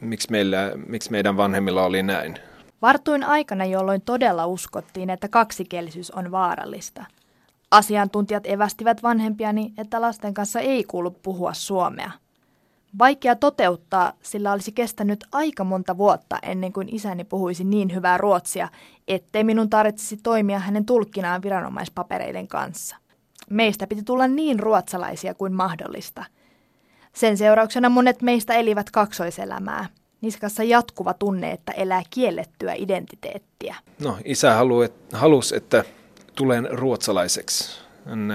miksi, meillä, miksi meidän vanhemmilla oli näin. Vartuin aikana, jolloin todella uskottiin, että kaksikielisyys on vaarallista. Asiantuntijat evästivät vanhempiani, että lasten kanssa ei kuulu puhua suomea. Vaikea toteuttaa, sillä olisi kestänyt aika monta vuotta ennen kuin isäni puhuisi niin hyvää ruotsia, ettei minun tarvitsisi toimia hänen tulkkinaan viranomaispapereiden kanssa. Meistä piti tulla niin ruotsalaisia kuin mahdollista – sen seurauksena monet meistä elivät kaksoiselämää. Niskassa jatkuva tunne, että elää kiellettyä identiteettiä. No, isä halusi, että tulen ruotsalaiseksi. Hän,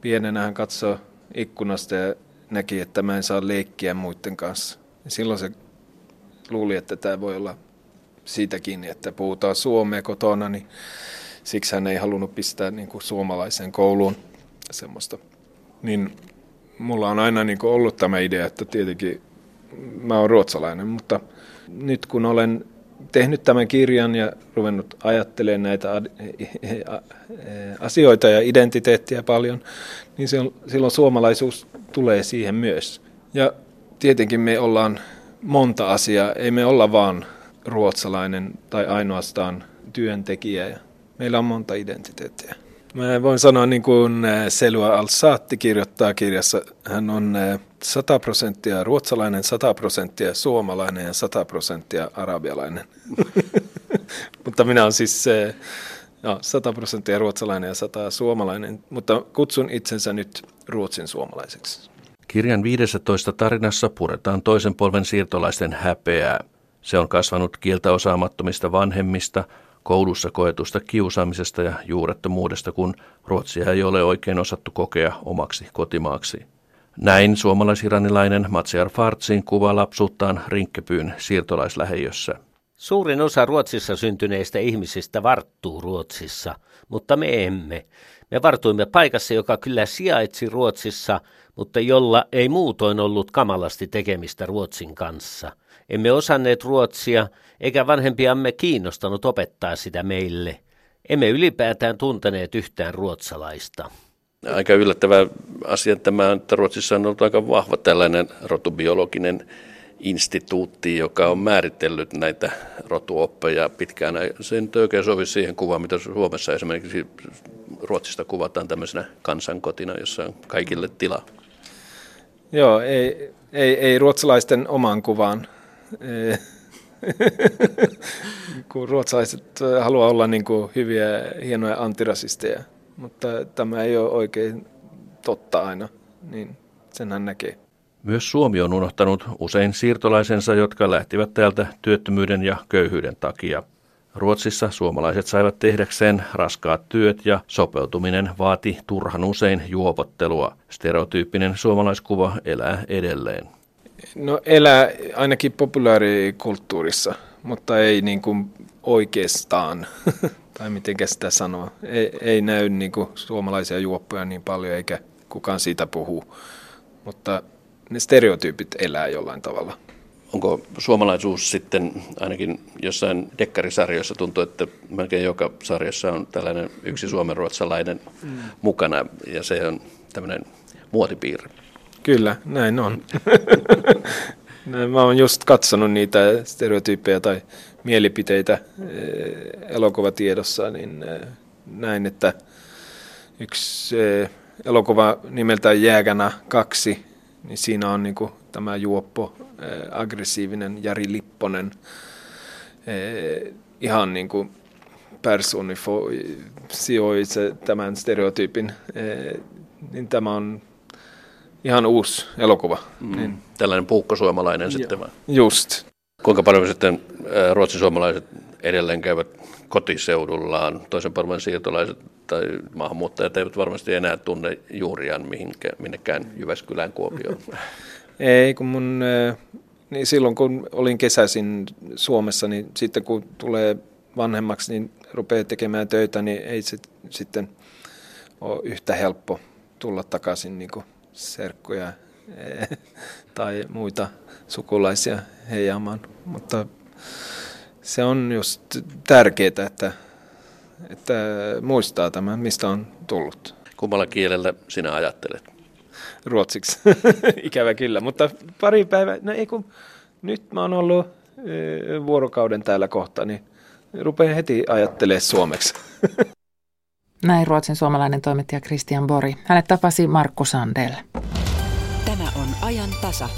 pienenä hän katsoi ikkunasta ja näki, että mä en saa leikkiä muiden kanssa. Ja silloin se luuli, että tämä voi olla siitä kiinni, että puhutaan suomea kotona, niin siksi hän ei halunnut pistää niin kuin suomalaiseen kouluun semmoista. Niin mulla on aina niin kuin ollut tämä idea, että tietenkin mä oon ruotsalainen, mutta nyt kun olen tehnyt tämän kirjan ja ruvennut ajattelemaan näitä asioita ja identiteettiä paljon, niin silloin suomalaisuus tulee siihen myös. Ja tietenkin me ollaan monta asiaa, ei me olla vaan ruotsalainen tai ainoastaan työntekijä. Meillä on monta identiteettiä. Mä voin sanoa niin kuin äh, Selua Al-Saatti kirjoittaa kirjassa, hän on 100 äh, prosenttia ruotsalainen, 100 prosenttia suomalainen ja 100 prosenttia arabialainen. mutta minä olen siis no, 100 prosenttia ruotsalainen ja 100 suomalainen, mutta kutsun itsensä nyt ruotsin suomalaiseksi. Kirjan 15 tarinassa puretaan toisen polven siirtolaisten häpeää. Se on kasvanut kieltä osaamattomista vanhemmista – koulussa koetusta kiusaamisesta ja juurettomuudesta, kun Ruotsia ei ole oikein osattu kokea omaksi kotimaaksi. Näin suomalaisiranilainen Matsiar Fartsin kuva lapsuuttaan Rinkkepyyn siirtolaisläheiössä. Suurin osa Ruotsissa syntyneistä ihmisistä varttuu Ruotsissa, mutta me emme. Me vartuimme paikassa, joka kyllä sijaitsi Ruotsissa, mutta jolla ei muutoin ollut kamalasti tekemistä Ruotsin kanssa. Emme osanneet ruotsia, eikä vanhempiamme kiinnostanut opettaa sitä meille. Emme ylipäätään tunteneet yhtään ruotsalaista. Aika yllättävä asia tämä, että Ruotsissa on ollut aika vahva tällainen rotubiologinen instituutti, joka on määritellyt näitä rotuoppeja pitkään. Se ei nyt oikein sovi siihen kuvaan, mitä Suomessa esimerkiksi Ruotsista kuvataan tämmöisenä kansankotina, jossa on kaikille tila. Joo, ei, ei, ei ruotsalaisten omaan kuvaan. kun ruotsalaiset haluaa olla niin kuin hyviä, hienoja antirasisteja, mutta tämä ei ole oikein totta aina, niin senhän näkee. Myös Suomi on unohtanut usein siirtolaisensa, jotka lähtivät täältä työttömyyden ja köyhyyden takia. Ruotsissa suomalaiset saivat tehdäkseen raskaat työt ja sopeutuminen vaati turhan usein juopottelua. Stereotyyppinen suomalaiskuva elää edelleen. No elää ainakin populaarikulttuurissa, mutta ei niin kuin oikeastaan, tai miten sitä sanoa. Ei, ei näy niin kuin suomalaisia juoppoja niin paljon, eikä kukaan siitä puhu. Mutta ne stereotyypit elää jollain tavalla. Onko suomalaisuus sitten ainakin jossain dekkarisarjoissa tuntuu, että melkein joka sarjassa on tällainen yksi suomenruotsalainen mm. mukana ja se on tämmöinen muotipiirre. Kyllä, näin on. Mä oon just katsonut niitä stereotyyppejä tai mielipiteitä eh, elokuvatiedossa, niin eh, näin, että yksi eh, elokuva nimeltään Jäägänä kaksi, niin siinä on niin kuin tämä juoppo, aggressiivinen Jari Lipponen, ihan niin kuin personifioi se tämän stereotyypin, niin tämä on ihan uusi elokuva. Mm. Niin. Tällainen puukkosuomalainen sitten vai? Just. Kuinka paljon sitten ruotsin-suomalaiset edelleen käyvät kotiseudullaan, toisen parman siirtolaiset tai maahanmuuttajat eivät varmasti enää tunne juuriaan mihinkään, minnekään Jyväskylään Kuopioon. Ei, kun mun, niin silloin kun olin kesäisin Suomessa, niin sitten kun tulee vanhemmaksi, niin rupeaa tekemään töitä, niin ei se sitten ole yhtä helppo tulla takaisin niin kuin serkkuja tai muita sukulaisia heijaamaan. Mutta se on just tärkeää, että, että muistaa tämän, mistä on tullut. Kummalla kielellä sinä ajattelet? Ruotsiksi, ikävä kyllä. Mutta pari päivää, no ei kun nyt mä oon ollut e, vuorokauden täällä kohta, niin rupean heti ajattelemaan suomeksi. Näin Ruotsin suomalainen toimittaja Christian Bori. Hänet tapasi Markku Sandel. Tämä on ajan tasa.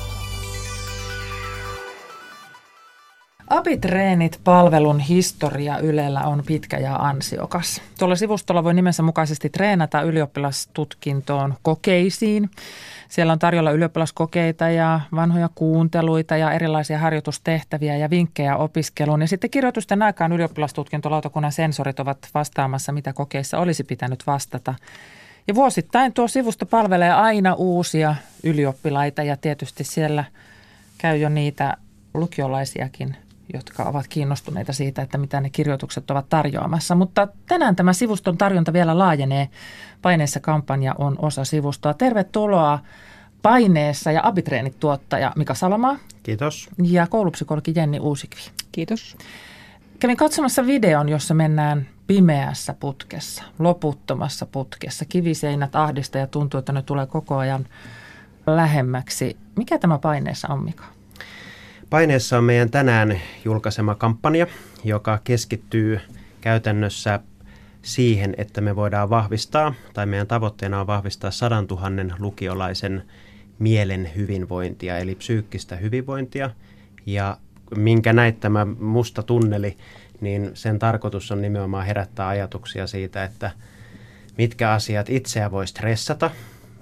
Abitreenit palvelun historia Ylellä on pitkä ja ansiokas. Tuolla sivustolla voi nimensä mukaisesti treenata ylioppilastutkintoon kokeisiin. Siellä on tarjolla ylioppilaskokeita ja vanhoja kuunteluita ja erilaisia harjoitustehtäviä ja vinkkejä opiskeluun. Ja sitten kirjoitusten aikaan ylioppilastutkintolautakunnan sensorit ovat vastaamassa, mitä kokeissa olisi pitänyt vastata. Ja vuosittain tuo sivusto palvelee aina uusia ylioppilaita ja tietysti siellä käy jo niitä lukiolaisiakin jotka ovat kiinnostuneita siitä, että mitä ne kirjoitukset ovat tarjoamassa. Mutta tänään tämä sivuston tarjonta vielä laajenee. Paineessa kampanja on osa sivustoa. Tervetuloa Paineessa ja Abitreenit tuottaja Mika Salomaa. Kiitos. Ja koulupsykologi Jenni Uusikvi. Kiitos. Kävin katsomassa videon, jossa mennään pimeässä putkessa, loputtomassa putkessa. Kiviseinät ahdista ja tuntuu, että ne tulee koko ajan lähemmäksi. Mikä tämä paineessa on, Mika? Paineessa on meidän tänään julkaisema kampanja, joka keskittyy käytännössä siihen, että me voidaan vahvistaa, tai meidän tavoitteena on vahvistaa sadan tuhannen lukiolaisen mielen hyvinvointia, eli psyykkistä hyvinvointia. Ja minkä näit tämä musta tunneli, niin sen tarkoitus on nimenomaan herättää ajatuksia siitä, että mitkä asiat itseä voi stressata,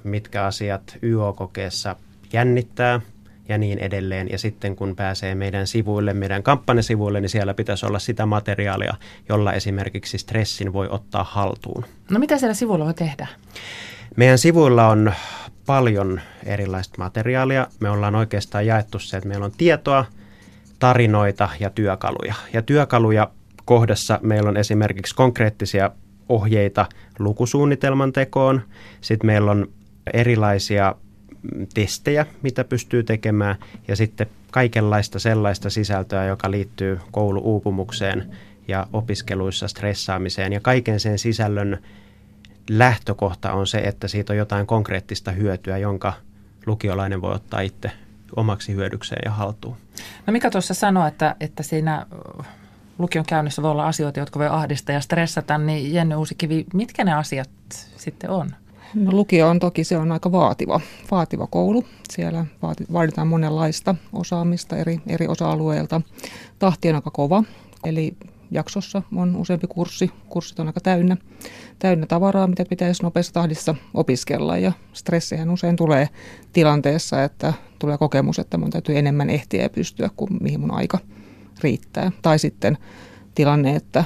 mitkä asiat YO-kokeessa jännittää – ja niin edelleen. Ja sitten kun pääsee meidän sivuille, meidän kampanjasivuille, niin siellä pitäisi olla sitä materiaalia, jolla esimerkiksi stressin voi ottaa haltuun. No mitä siellä sivuilla voi tehdä? Meidän sivuilla on paljon erilaista materiaalia. Me ollaan oikeastaan jaettu se, että meillä on tietoa, tarinoita ja työkaluja. Ja työkaluja kohdassa meillä on esimerkiksi konkreettisia ohjeita lukusuunnitelman tekoon. Sitten meillä on erilaisia testejä, mitä pystyy tekemään, ja sitten kaikenlaista sellaista sisältöä, joka liittyy kouluuupumukseen ja opiskeluissa stressaamiseen. Ja kaiken sen sisällön lähtökohta on se, että siitä on jotain konkreettista hyötyä, jonka lukiolainen voi ottaa itse omaksi hyödykseen ja haltuun. No mikä tuossa sanoo, että, että siinä lukion käynnissä voi olla asioita, jotka voi ahdistaa ja stressata, niin Jenny Uusikivi, mitkä ne asiat sitten on? No, lukio on toki se on aika vaativa, vaativa koulu. Siellä vaaditaan monenlaista osaamista eri, eri osa-alueilta. Tahti on aika kova, eli jaksossa on useampi kurssi. Kurssit on aika täynnä, täynnä tavaraa, mitä pitäisi nopeassa tahdissa opiskella. Ja stressihän usein tulee tilanteessa, että tulee kokemus, että mun täytyy enemmän ehtiä ja pystyä kuin mihin mun aika riittää. Tai sitten tilanne, että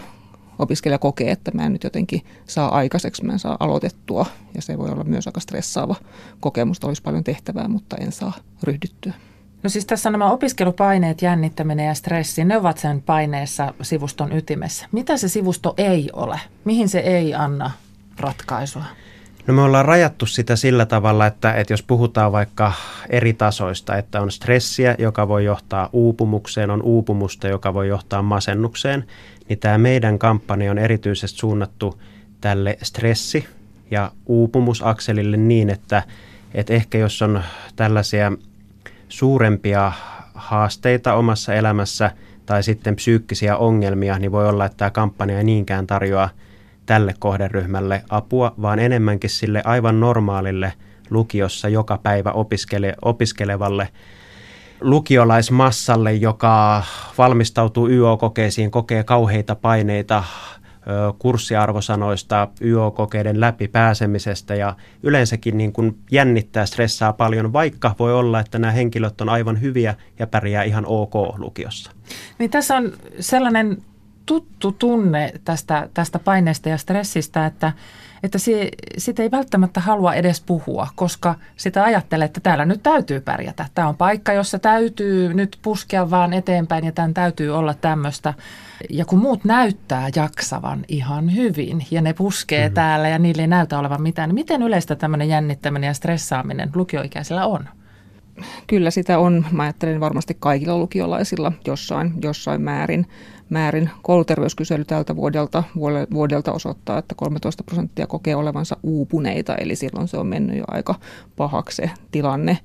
opiskelija kokee, että mä en nyt jotenkin saa aikaiseksi, mä en saa aloitettua. Ja se voi olla myös aika stressaava kokemus, olisi paljon tehtävää, mutta en saa ryhdyttyä. No siis tässä nämä opiskelupaineet, jännittäminen ja stressi, ne ovat sen paineessa sivuston ytimessä. Mitä se sivusto ei ole? Mihin se ei anna ratkaisua? No me ollaan rajattu sitä sillä tavalla, että, että jos puhutaan vaikka eri tasoista, että on stressiä, joka voi johtaa uupumukseen, on uupumusta, joka voi johtaa masennukseen, niin tämä meidän kampanja on erityisesti suunnattu tälle stressi- ja uupumusakselille niin, että, että ehkä jos on tällaisia suurempia haasteita omassa elämässä tai sitten psyykkisiä ongelmia, niin voi olla, että tämä kampanja ei niinkään tarjoa tälle kohderyhmälle apua, vaan enemmänkin sille aivan normaalille lukiossa joka päivä opiskele, opiskelevalle lukiolaismassalle, joka valmistautuu YO-kokeisiin, kokee kauheita paineita kurssiarvosanoista, YO-kokeiden läpi pääsemisestä ja yleensäkin niin kuin jännittää, stressaa paljon, vaikka voi olla, että nämä henkilöt on aivan hyviä ja pärjää ihan ok lukiossa. Niin tässä on sellainen tuttu tunne tästä, tästä paineesta ja stressistä, että, että se, sitä ei välttämättä halua edes puhua, koska sitä ajattelee, että täällä nyt täytyy pärjätä. Tämä on paikka, jossa täytyy nyt puskea vaan eteenpäin ja tämän täytyy olla tämmöistä. Ja kun muut näyttää jaksavan ihan hyvin ja ne puskee mm-hmm. täällä ja niille ei näytä olevan mitään, niin miten yleistä tämmöinen jännittäminen ja stressaaminen lukioikäisellä on? Kyllä sitä on, mä ajattelen varmasti kaikilla lukiolaisilla jossain, jossain määrin määrin. Kouluterveyskysely tältä vuodelta, vuodelta osoittaa, että 13 prosenttia kokee olevansa uupuneita, eli silloin se on mennyt jo aika pahaksi se tilanne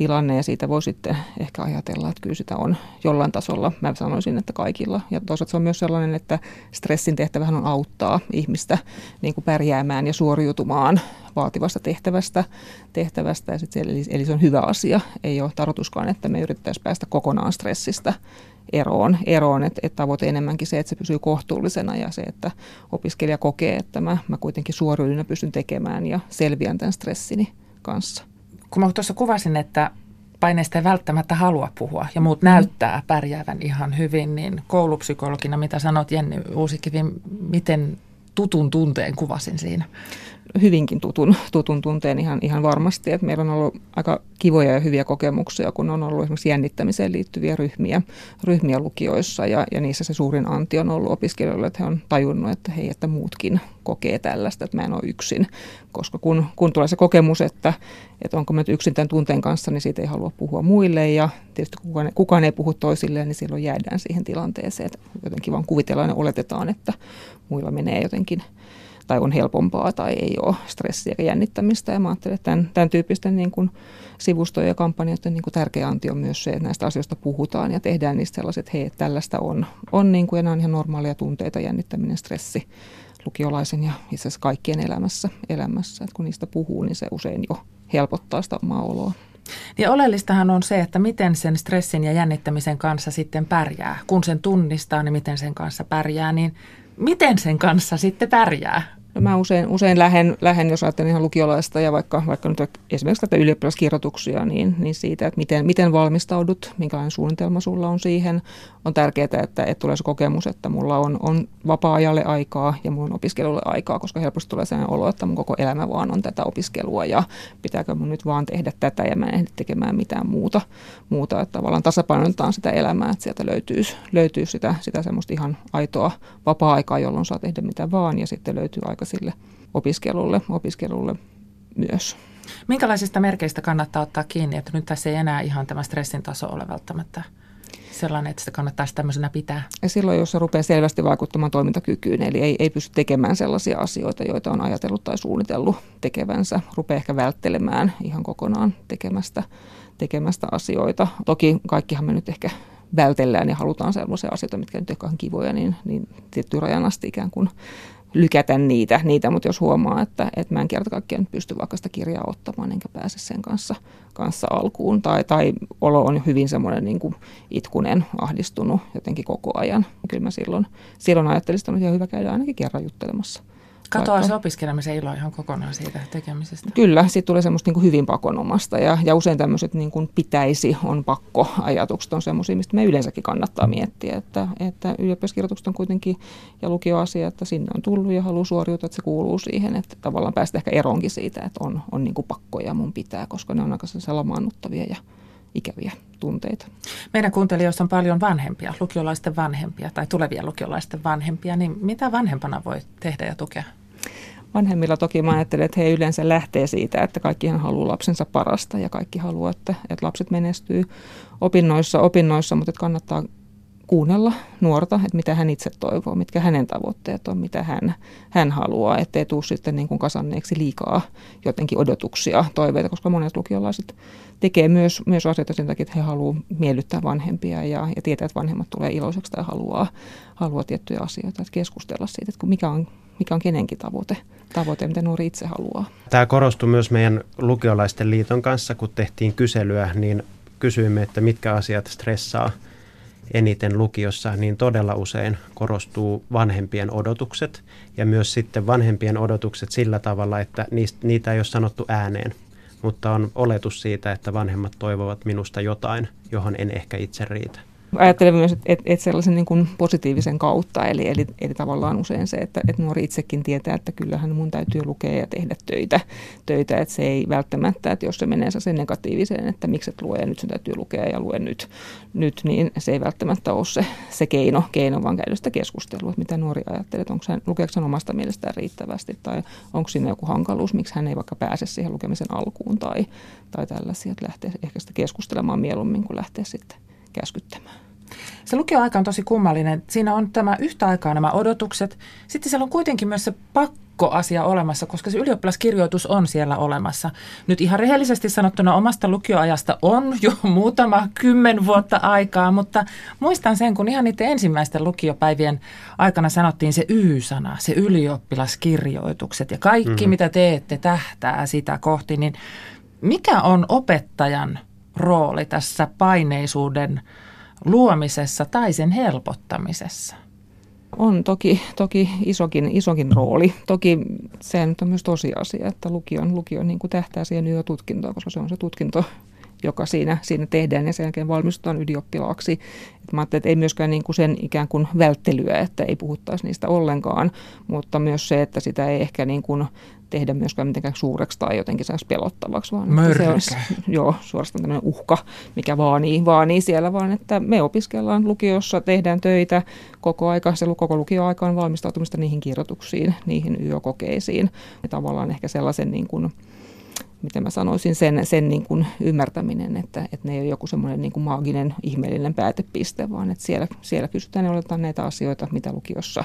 tilanne ja siitä voi sitten ehkä ajatella, että kyllä sitä on jollain tasolla. Mä sanoisin, että kaikilla. Ja toisaalta se on myös sellainen, että stressin tehtävähän on auttaa ihmistä niin kuin pärjäämään ja suoriutumaan vaativasta tehtävästä. tehtävästä ja sit eli, eli se on hyvä asia. Ei ole tarkoituskaan, että me yrittäisiin päästä kokonaan stressistä eroon, eroon että, että tavoite enemmänkin se, että se pysyy kohtuullisena ja se, että opiskelija kokee, että mä, mä kuitenkin suoriudun pystyn tekemään ja selviän tämän stressini kanssa kun mä tuossa kuvasin, että paineista ei välttämättä halua puhua ja muut näyttää pärjäävän ihan hyvin, niin koulupsykologina, mitä sanot Jenni Uusikivi, miten tutun tunteen kuvasin siinä? Hyvinkin tutun, tutun tunteen ihan, ihan varmasti. että meillä on ollut aika kivoja ja hyviä kokemuksia, kun on ollut esimerkiksi jännittämiseen liittyviä ryhmiä, ryhmiä lukioissa ja, ja niissä se suurin anti on ollut opiskelijoille, että he on tajunnut, että hei, että muutkin kokee tällaista, että mä en ole yksin. Koska kun, kun tulee se kokemus, että, että onko mä nyt yksin tämän tunteen kanssa, niin siitä ei halua puhua muille ja tietysti kukaan, kukaan ei puhu toisilleen, niin silloin jäädään siihen tilanteeseen, että jotenkin vaan kuvitellaan ja oletetaan, että muilla menee jotenkin – tai on helpompaa tai ei ole stressiä ja jännittämistä. Ja mä ajattelen, että tämän, tämän tyyppisten niin kuin sivustojen ja kampanjoiden niin kuin tärkeä anti on myös se, että näistä asioista puhutaan ja tehdään niistä sellaiset, että hei, tällaista on, on niin kuin, ja nämä on ihan normaaleja tunteita, jännittäminen, stressi lukiolaisen ja itse asiassa kaikkien elämässä, elämässä. Että kun niistä puhuu, niin se usein jo helpottaa sitä omaa oloa. Ja oleellistahan on se, että miten sen stressin ja jännittämisen kanssa sitten pärjää. Kun sen tunnistaa, niin miten sen kanssa pärjää, niin miten sen kanssa sitten pärjää? No mä usein, usein lähden, lähden, jos ajattelen ihan lukiolaista ja vaikka, vaikka nyt esimerkiksi tätä ylioppilaskirjoituksia, niin, niin siitä, että miten, miten valmistaudut, minkälainen suunnitelma sulla on siihen. On tärkeää, että, että tulee se kokemus, että mulla on, on vapaa-ajalle aikaa ja mun opiskelulle aikaa, koska helposti tulee sellainen olo, että mun koko elämä vaan on tätä opiskelua ja pitääkö mun nyt vaan tehdä tätä ja mä en ehdi tekemään mitään muuta. muuta että tavallaan tasapainotetaan sitä elämää, että sieltä löytyy, löytyy sitä, sitä semmoista ihan aitoa vapaa-aikaa, jolloin saa tehdä mitä vaan ja sitten löytyy aika sille opiskelulle, opiskelulle myös. Minkälaisista merkeistä kannattaa ottaa kiinni, että nyt tässä ei enää ihan tämä stressin taso ole välttämätttä sellainen, että sitä kannattaisi tämmöisenä pitää? Ja silloin, jos se rupeaa selvästi vaikuttamaan toimintakykyyn, eli ei, ei pysty tekemään sellaisia asioita, joita on ajatellut tai suunnitellut tekevänsä, rupeaa ehkä välttelemään ihan kokonaan tekemästä, tekemästä asioita. Toki kaikkihan me nyt ehkä vältellään ja halutaan sellaisia asioita, mitkä nyt ehkä kivoja, niin, niin tiettyyn rajan asti ikään kuin lykätä niitä, niitä mutta jos huomaa, että, että mä en kerta kaikkiaan pysty vaikka sitä kirjaa ottamaan, enkä pääse sen kanssa, kanssa alkuun, tai, tai olo on hyvin semmoinen niin kuin itkunen, ahdistunut jotenkin koko ajan. Kyllä mä silloin, silloin ajattelisin, että on ihan hyvä käydä ainakin kerran juttelemassa Katoaa se opiskelemisen ilo ihan kokonaan siitä tekemisestä. Kyllä, siitä tulee semmoista niin kuin hyvin pakonomasta ja, ja usein tämmöiset niin kuin pitäisi, on pakko ajatukset on semmoisia, mistä me yleensäkin kannattaa miettiä, että, että ylioppilaskirjoitukset on kuitenkin ja lukioasia, että sinne on tullut ja haluaa suoriutua, että se kuuluu siihen, että tavallaan päästä ehkä eronkin siitä, että on, on niin kuin pakko ja mun pitää, koska ne on aika lamaannuttavia ja ikäviä tunteita. Meidän kuuntelijoissa on paljon vanhempia, lukiolaisten vanhempia tai tulevia lukiolaisten vanhempia, niin mitä vanhempana voi tehdä ja tukea? Vanhemmilla toki mä ajattelen, että he yleensä lähtee siitä, että kaikkihan haluaa lapsensa parasta ja kaikki haluaa, että, että lapset menestyy opinnoissa, opinnoissa mutta että kannattaa kuunnella nuorta, että mitä hän itse toivoo, mitkä hänen tavoitteet on, mitä hän, hän haluaa, ettei tule sitten niin kuin kasanneeksi liikaa jotenkin odotuksia, toiveita, koska monet lukiolaiset tekee myös, myös asioita sen takia, että he haluavat miellyttää vanhempia ja, ja tietää, että vanhemmat tulee iloiseksi tai haluaa, haluaa tiettyjä asioita, että keskustella siitä, että mikä on, mikä on kenenkin tavoite, tavoite, mitä nuori itse haluaa. Tämä korostui myös meidän lukiolaisten liiton kanssa, kun tehtiin kyselyä, niin kysyimme, että mitkä asiat stressaa – eniten lukiossa, niin todella usein korostuu vanhempien odotukset ja myös sitten vanhempien odotukset sillä tavalla, että niistä, niitä ei ole sanottu ääneen, mutta on oletus siitä, että vanhemmat toivovat minusta jotain, johon en ehkä itse riitä. Ajattelen myös, että, että, että sellaisen niin kuin positiivisen kautta, eli, eli, eli tavallaan usein se, että, että nuori itsekin tietää, että kyllähän mun täytyy lukea ja tehdä töitä, töitä että se ei välttämättä, että jos se menee sen negatiiviseen, että miksi et lue ja nyt sun täytyy lukea ja lue nyt, nyt niin se ei välttämättä ole se, se keino, keino, vaan käydä sitä keskustelua, että mitä nuori ajattelee, että onko hän, lukeeko hän omasta mielestään riittävästi tai onko siinä joku hankaluus, miksi hän ei vaikka pääse siihen lukemisen alkuun tai, tai tällaisia, että lähtee ehkä sitä keskustelemaan mieluummin kuin lähtee sitten käskyttämään. Se lukioaika on tosi kummallinen. Siinä on tämä yhtä aikaa nämä odotukset. Sitten siellä on kuitenkin myös se pakkoasia olemassa, koska se ylioppilaskirjoitus on siellä olemassa. Nyt ihan rehellisesti sanottuna omasta lukioajasta on jo muutama kymmen vuotta aikaa, mutta muistan sen, kun ihan niiden ensimmäisten lukiopäivien aikana sanottiin se Y-sana, se ylioppilaskirjoitukset ja kaikki, mm-hmm. mitä teette, tähtää sitä kohti, niin mikä on opettajan rooli tässä paineisuuden luomisessa tai sen helpottamisessa? On toki, toki isokin, isokin rooli. Toki se on myös tosiasia, että lukion, lukion niin kuin tähtää siihen YÖ-tutkintoon, koska se on se tutkinto, joka siinä, siinä tehdään ja sen jälkeen valmistutaan ylioppilaaksi. Et mä että ei myöskään niin kuin sen ikään kuin välttelyä, että ei puhuttaisi niistä ollenkaan, mutta myös se, että sitä ei ehkä niin kuin tehdä myöskään mitenkään suureksi tai jotenkin saisi pelottavaksi, vaan se olisi joo, suorastaan tämmöinen uhka, mikä vaanii, vaanii siellä, vaan että me opiskellaan lukiossa, tehdään töitä koko aika, se koko lukioaika on valmistautumista niihin kirjoituksiin, niihin yökokeisiin ja tavallaan ehkä sellaisen niin kuin, miten mä sanoisin, sen, sen niin kuin ymmärtäminen, että, että ne ei ole joku semmoinen niin kuin maaginen, ihmeellinen päätepiste, vaan että siellä, siellä kysytään ja oletetaan näitä asioita, mitä lukiossa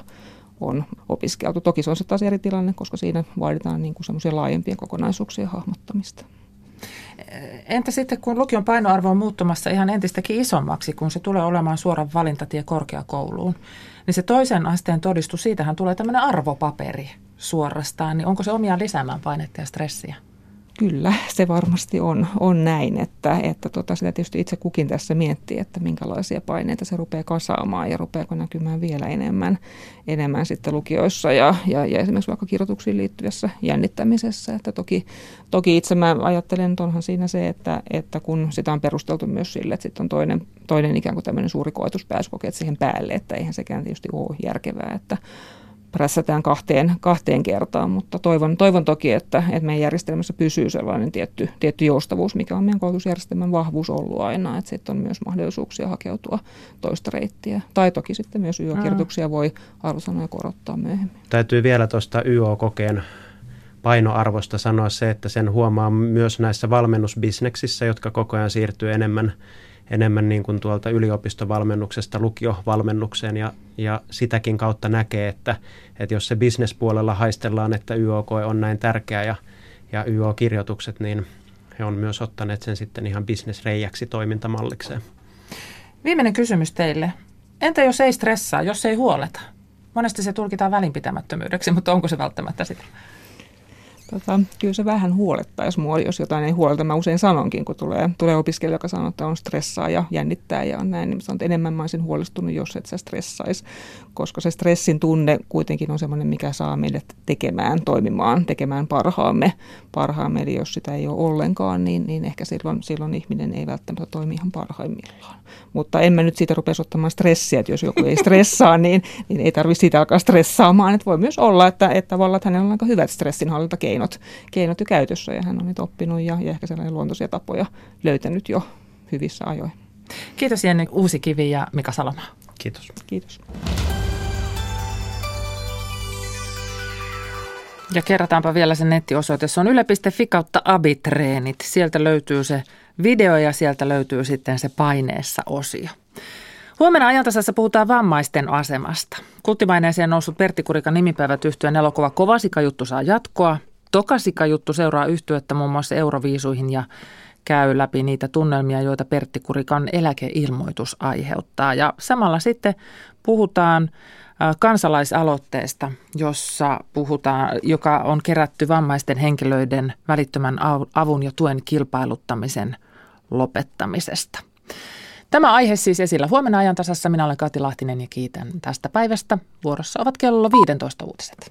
on opiskeltu. Toki se on se taas eri tilanne, koska siinä vaaditaan niin kuin semmoisia laajempia kokonaisuuksia hahmottamista. Entä sitten, kun lukion painoarvo on muuttumassa ihan entistäkin isommaksi, kun se tulee olemaan suora valintatie korkeakouluun, niin se toisen asteen todistus, siitähän tulee tämmöinen arvopaperi suorastaan, niin onko se omia lisäämään painetta ja stressiä? Kyllä, se varmasti on, on näin, että, että tota, sitä tietysti itse kukin tässä miettii, että minkälaisia paineita se rupeaa kasaamaan ja rupeako näkymään vielä enemmän, enemmän sitten lukioissa ja, ja, ja esimerkiksi vaikka kirjoituksiin liittyvässä jännittämisessä. Että toki, toki itse mä ajattelen, että onhan siinä se, että, että kun sitä on perusteltu myös sille, että sitten on toinen, toinen ikään kuin tämmöinen suuri koetuspääsykokeet siihen päälle, että eihän sekään tietysti ole järkevää, että prässätään kahteen, kahteen kertaan, mutta toivon, toivon toki, että, että meidän järjestelmässä pysyy sellainen tietty, tietty joustavuus, mikä on meidän koulutusjärjestelmän vahvuus ollut aina, että sitten on myös mahdollisuuksia hakeutua toista reittiä. Tai toki sitten myös YO-kirjoituksia voi arvosanoja korottaa myöhemmin. Täytyy vielä tuosta YO-kokeen painoarvosta sanoa se, että sen huomaa myös näissä valmennusbisneksissä, jotka koko ajan siirtyy enemmän enemmän niin kuin tuolta yliopistovalmennuksesta lukiovalmennukseen ja, ja sitäkin kautta näkee, että, että jos se bisnespuolella haistellaan, että YOK on näin tärkeä ja, ja YO-kirjoitukset, niin he on myös ottaneet sen sitten ihan bisnesreijäksi toimintamallikseen. Viimeinen kysymys teille. Entä jos ei stressaa, jos ei huoleta? Monesti se tulkitaan välinpitämättömyydeksi, mutta onko se välttämättä sitä? Tota, kyllä se vähän huolettaisi mua, jos jotain ei huoleta. Mä usein sanonkin, kun tulee, tulee opiskelija, joka sanoo, että on stressaa ja jännittää ja on näin, niin sanon, että enemmän mä olisin huolestunut, jos et sä stressaisi. Koska se stressin tunne kuitenkin on semmoinen, mikä saa meidät tekemään, toimimaan, tekemään parhaamme. parhaamme. Eli jos sitä ei ole ollenkaan, niin, niin ehkä silloin, silloin ihminen ei välttämättä toimi ihan parhaimmillaan. Mutta en mä nyt siitä rupea ottamaan stressiä, että jos joku ei stressaa, niin, niin ei tarvitse siitä alkaa stressaamaan. Että voi myös olla, että, että tavallaan että hänellä on aika hyvät stressinhallintakeinot keinot, keinot jo käytössä ja hän on niitä oppinut ja, ja ehkä sellainen luontoisia tapoja löytänyt jo hyvissä ajoin. Kiitos Jenny Uusikivi ja Mika Saloma. Kiitos. Kiitos. Ja kerrataanpa vielä se nettiosoite. Se on yle.fi kautta abitreenit. Sieltä löytyy se video ja sieltä löytyy sitten se paineessa osio. Huomenna ajantasassa puhutaan vammaisten asemasta. Kulttimaineeseen noussut Pertti Kurikan nimipäivät yhtyön elokuva Kovasika-juttu saa jatkoa. Tokasika-juttu seuraa yhtyötä muun muassa Euroviisuihin ja käy läpi niitä tunnelmia, joita Pertti Kurikan eläkeilmoitus aiheuttaa. Ja samalla sitten puhutaan kansalaisaloitteesta, jossa puhutaan, joka on kerätty vammaisten henkilöiden välittömän avun ja tuen kilpailuttamisen lopettamisesta. Tämä aihe siis esillä huomenna ajan tasassa. Minä olen Kati Lahtinen ja kiitän tästä päivästä. Vuorossa ovat kello 15 uutiset.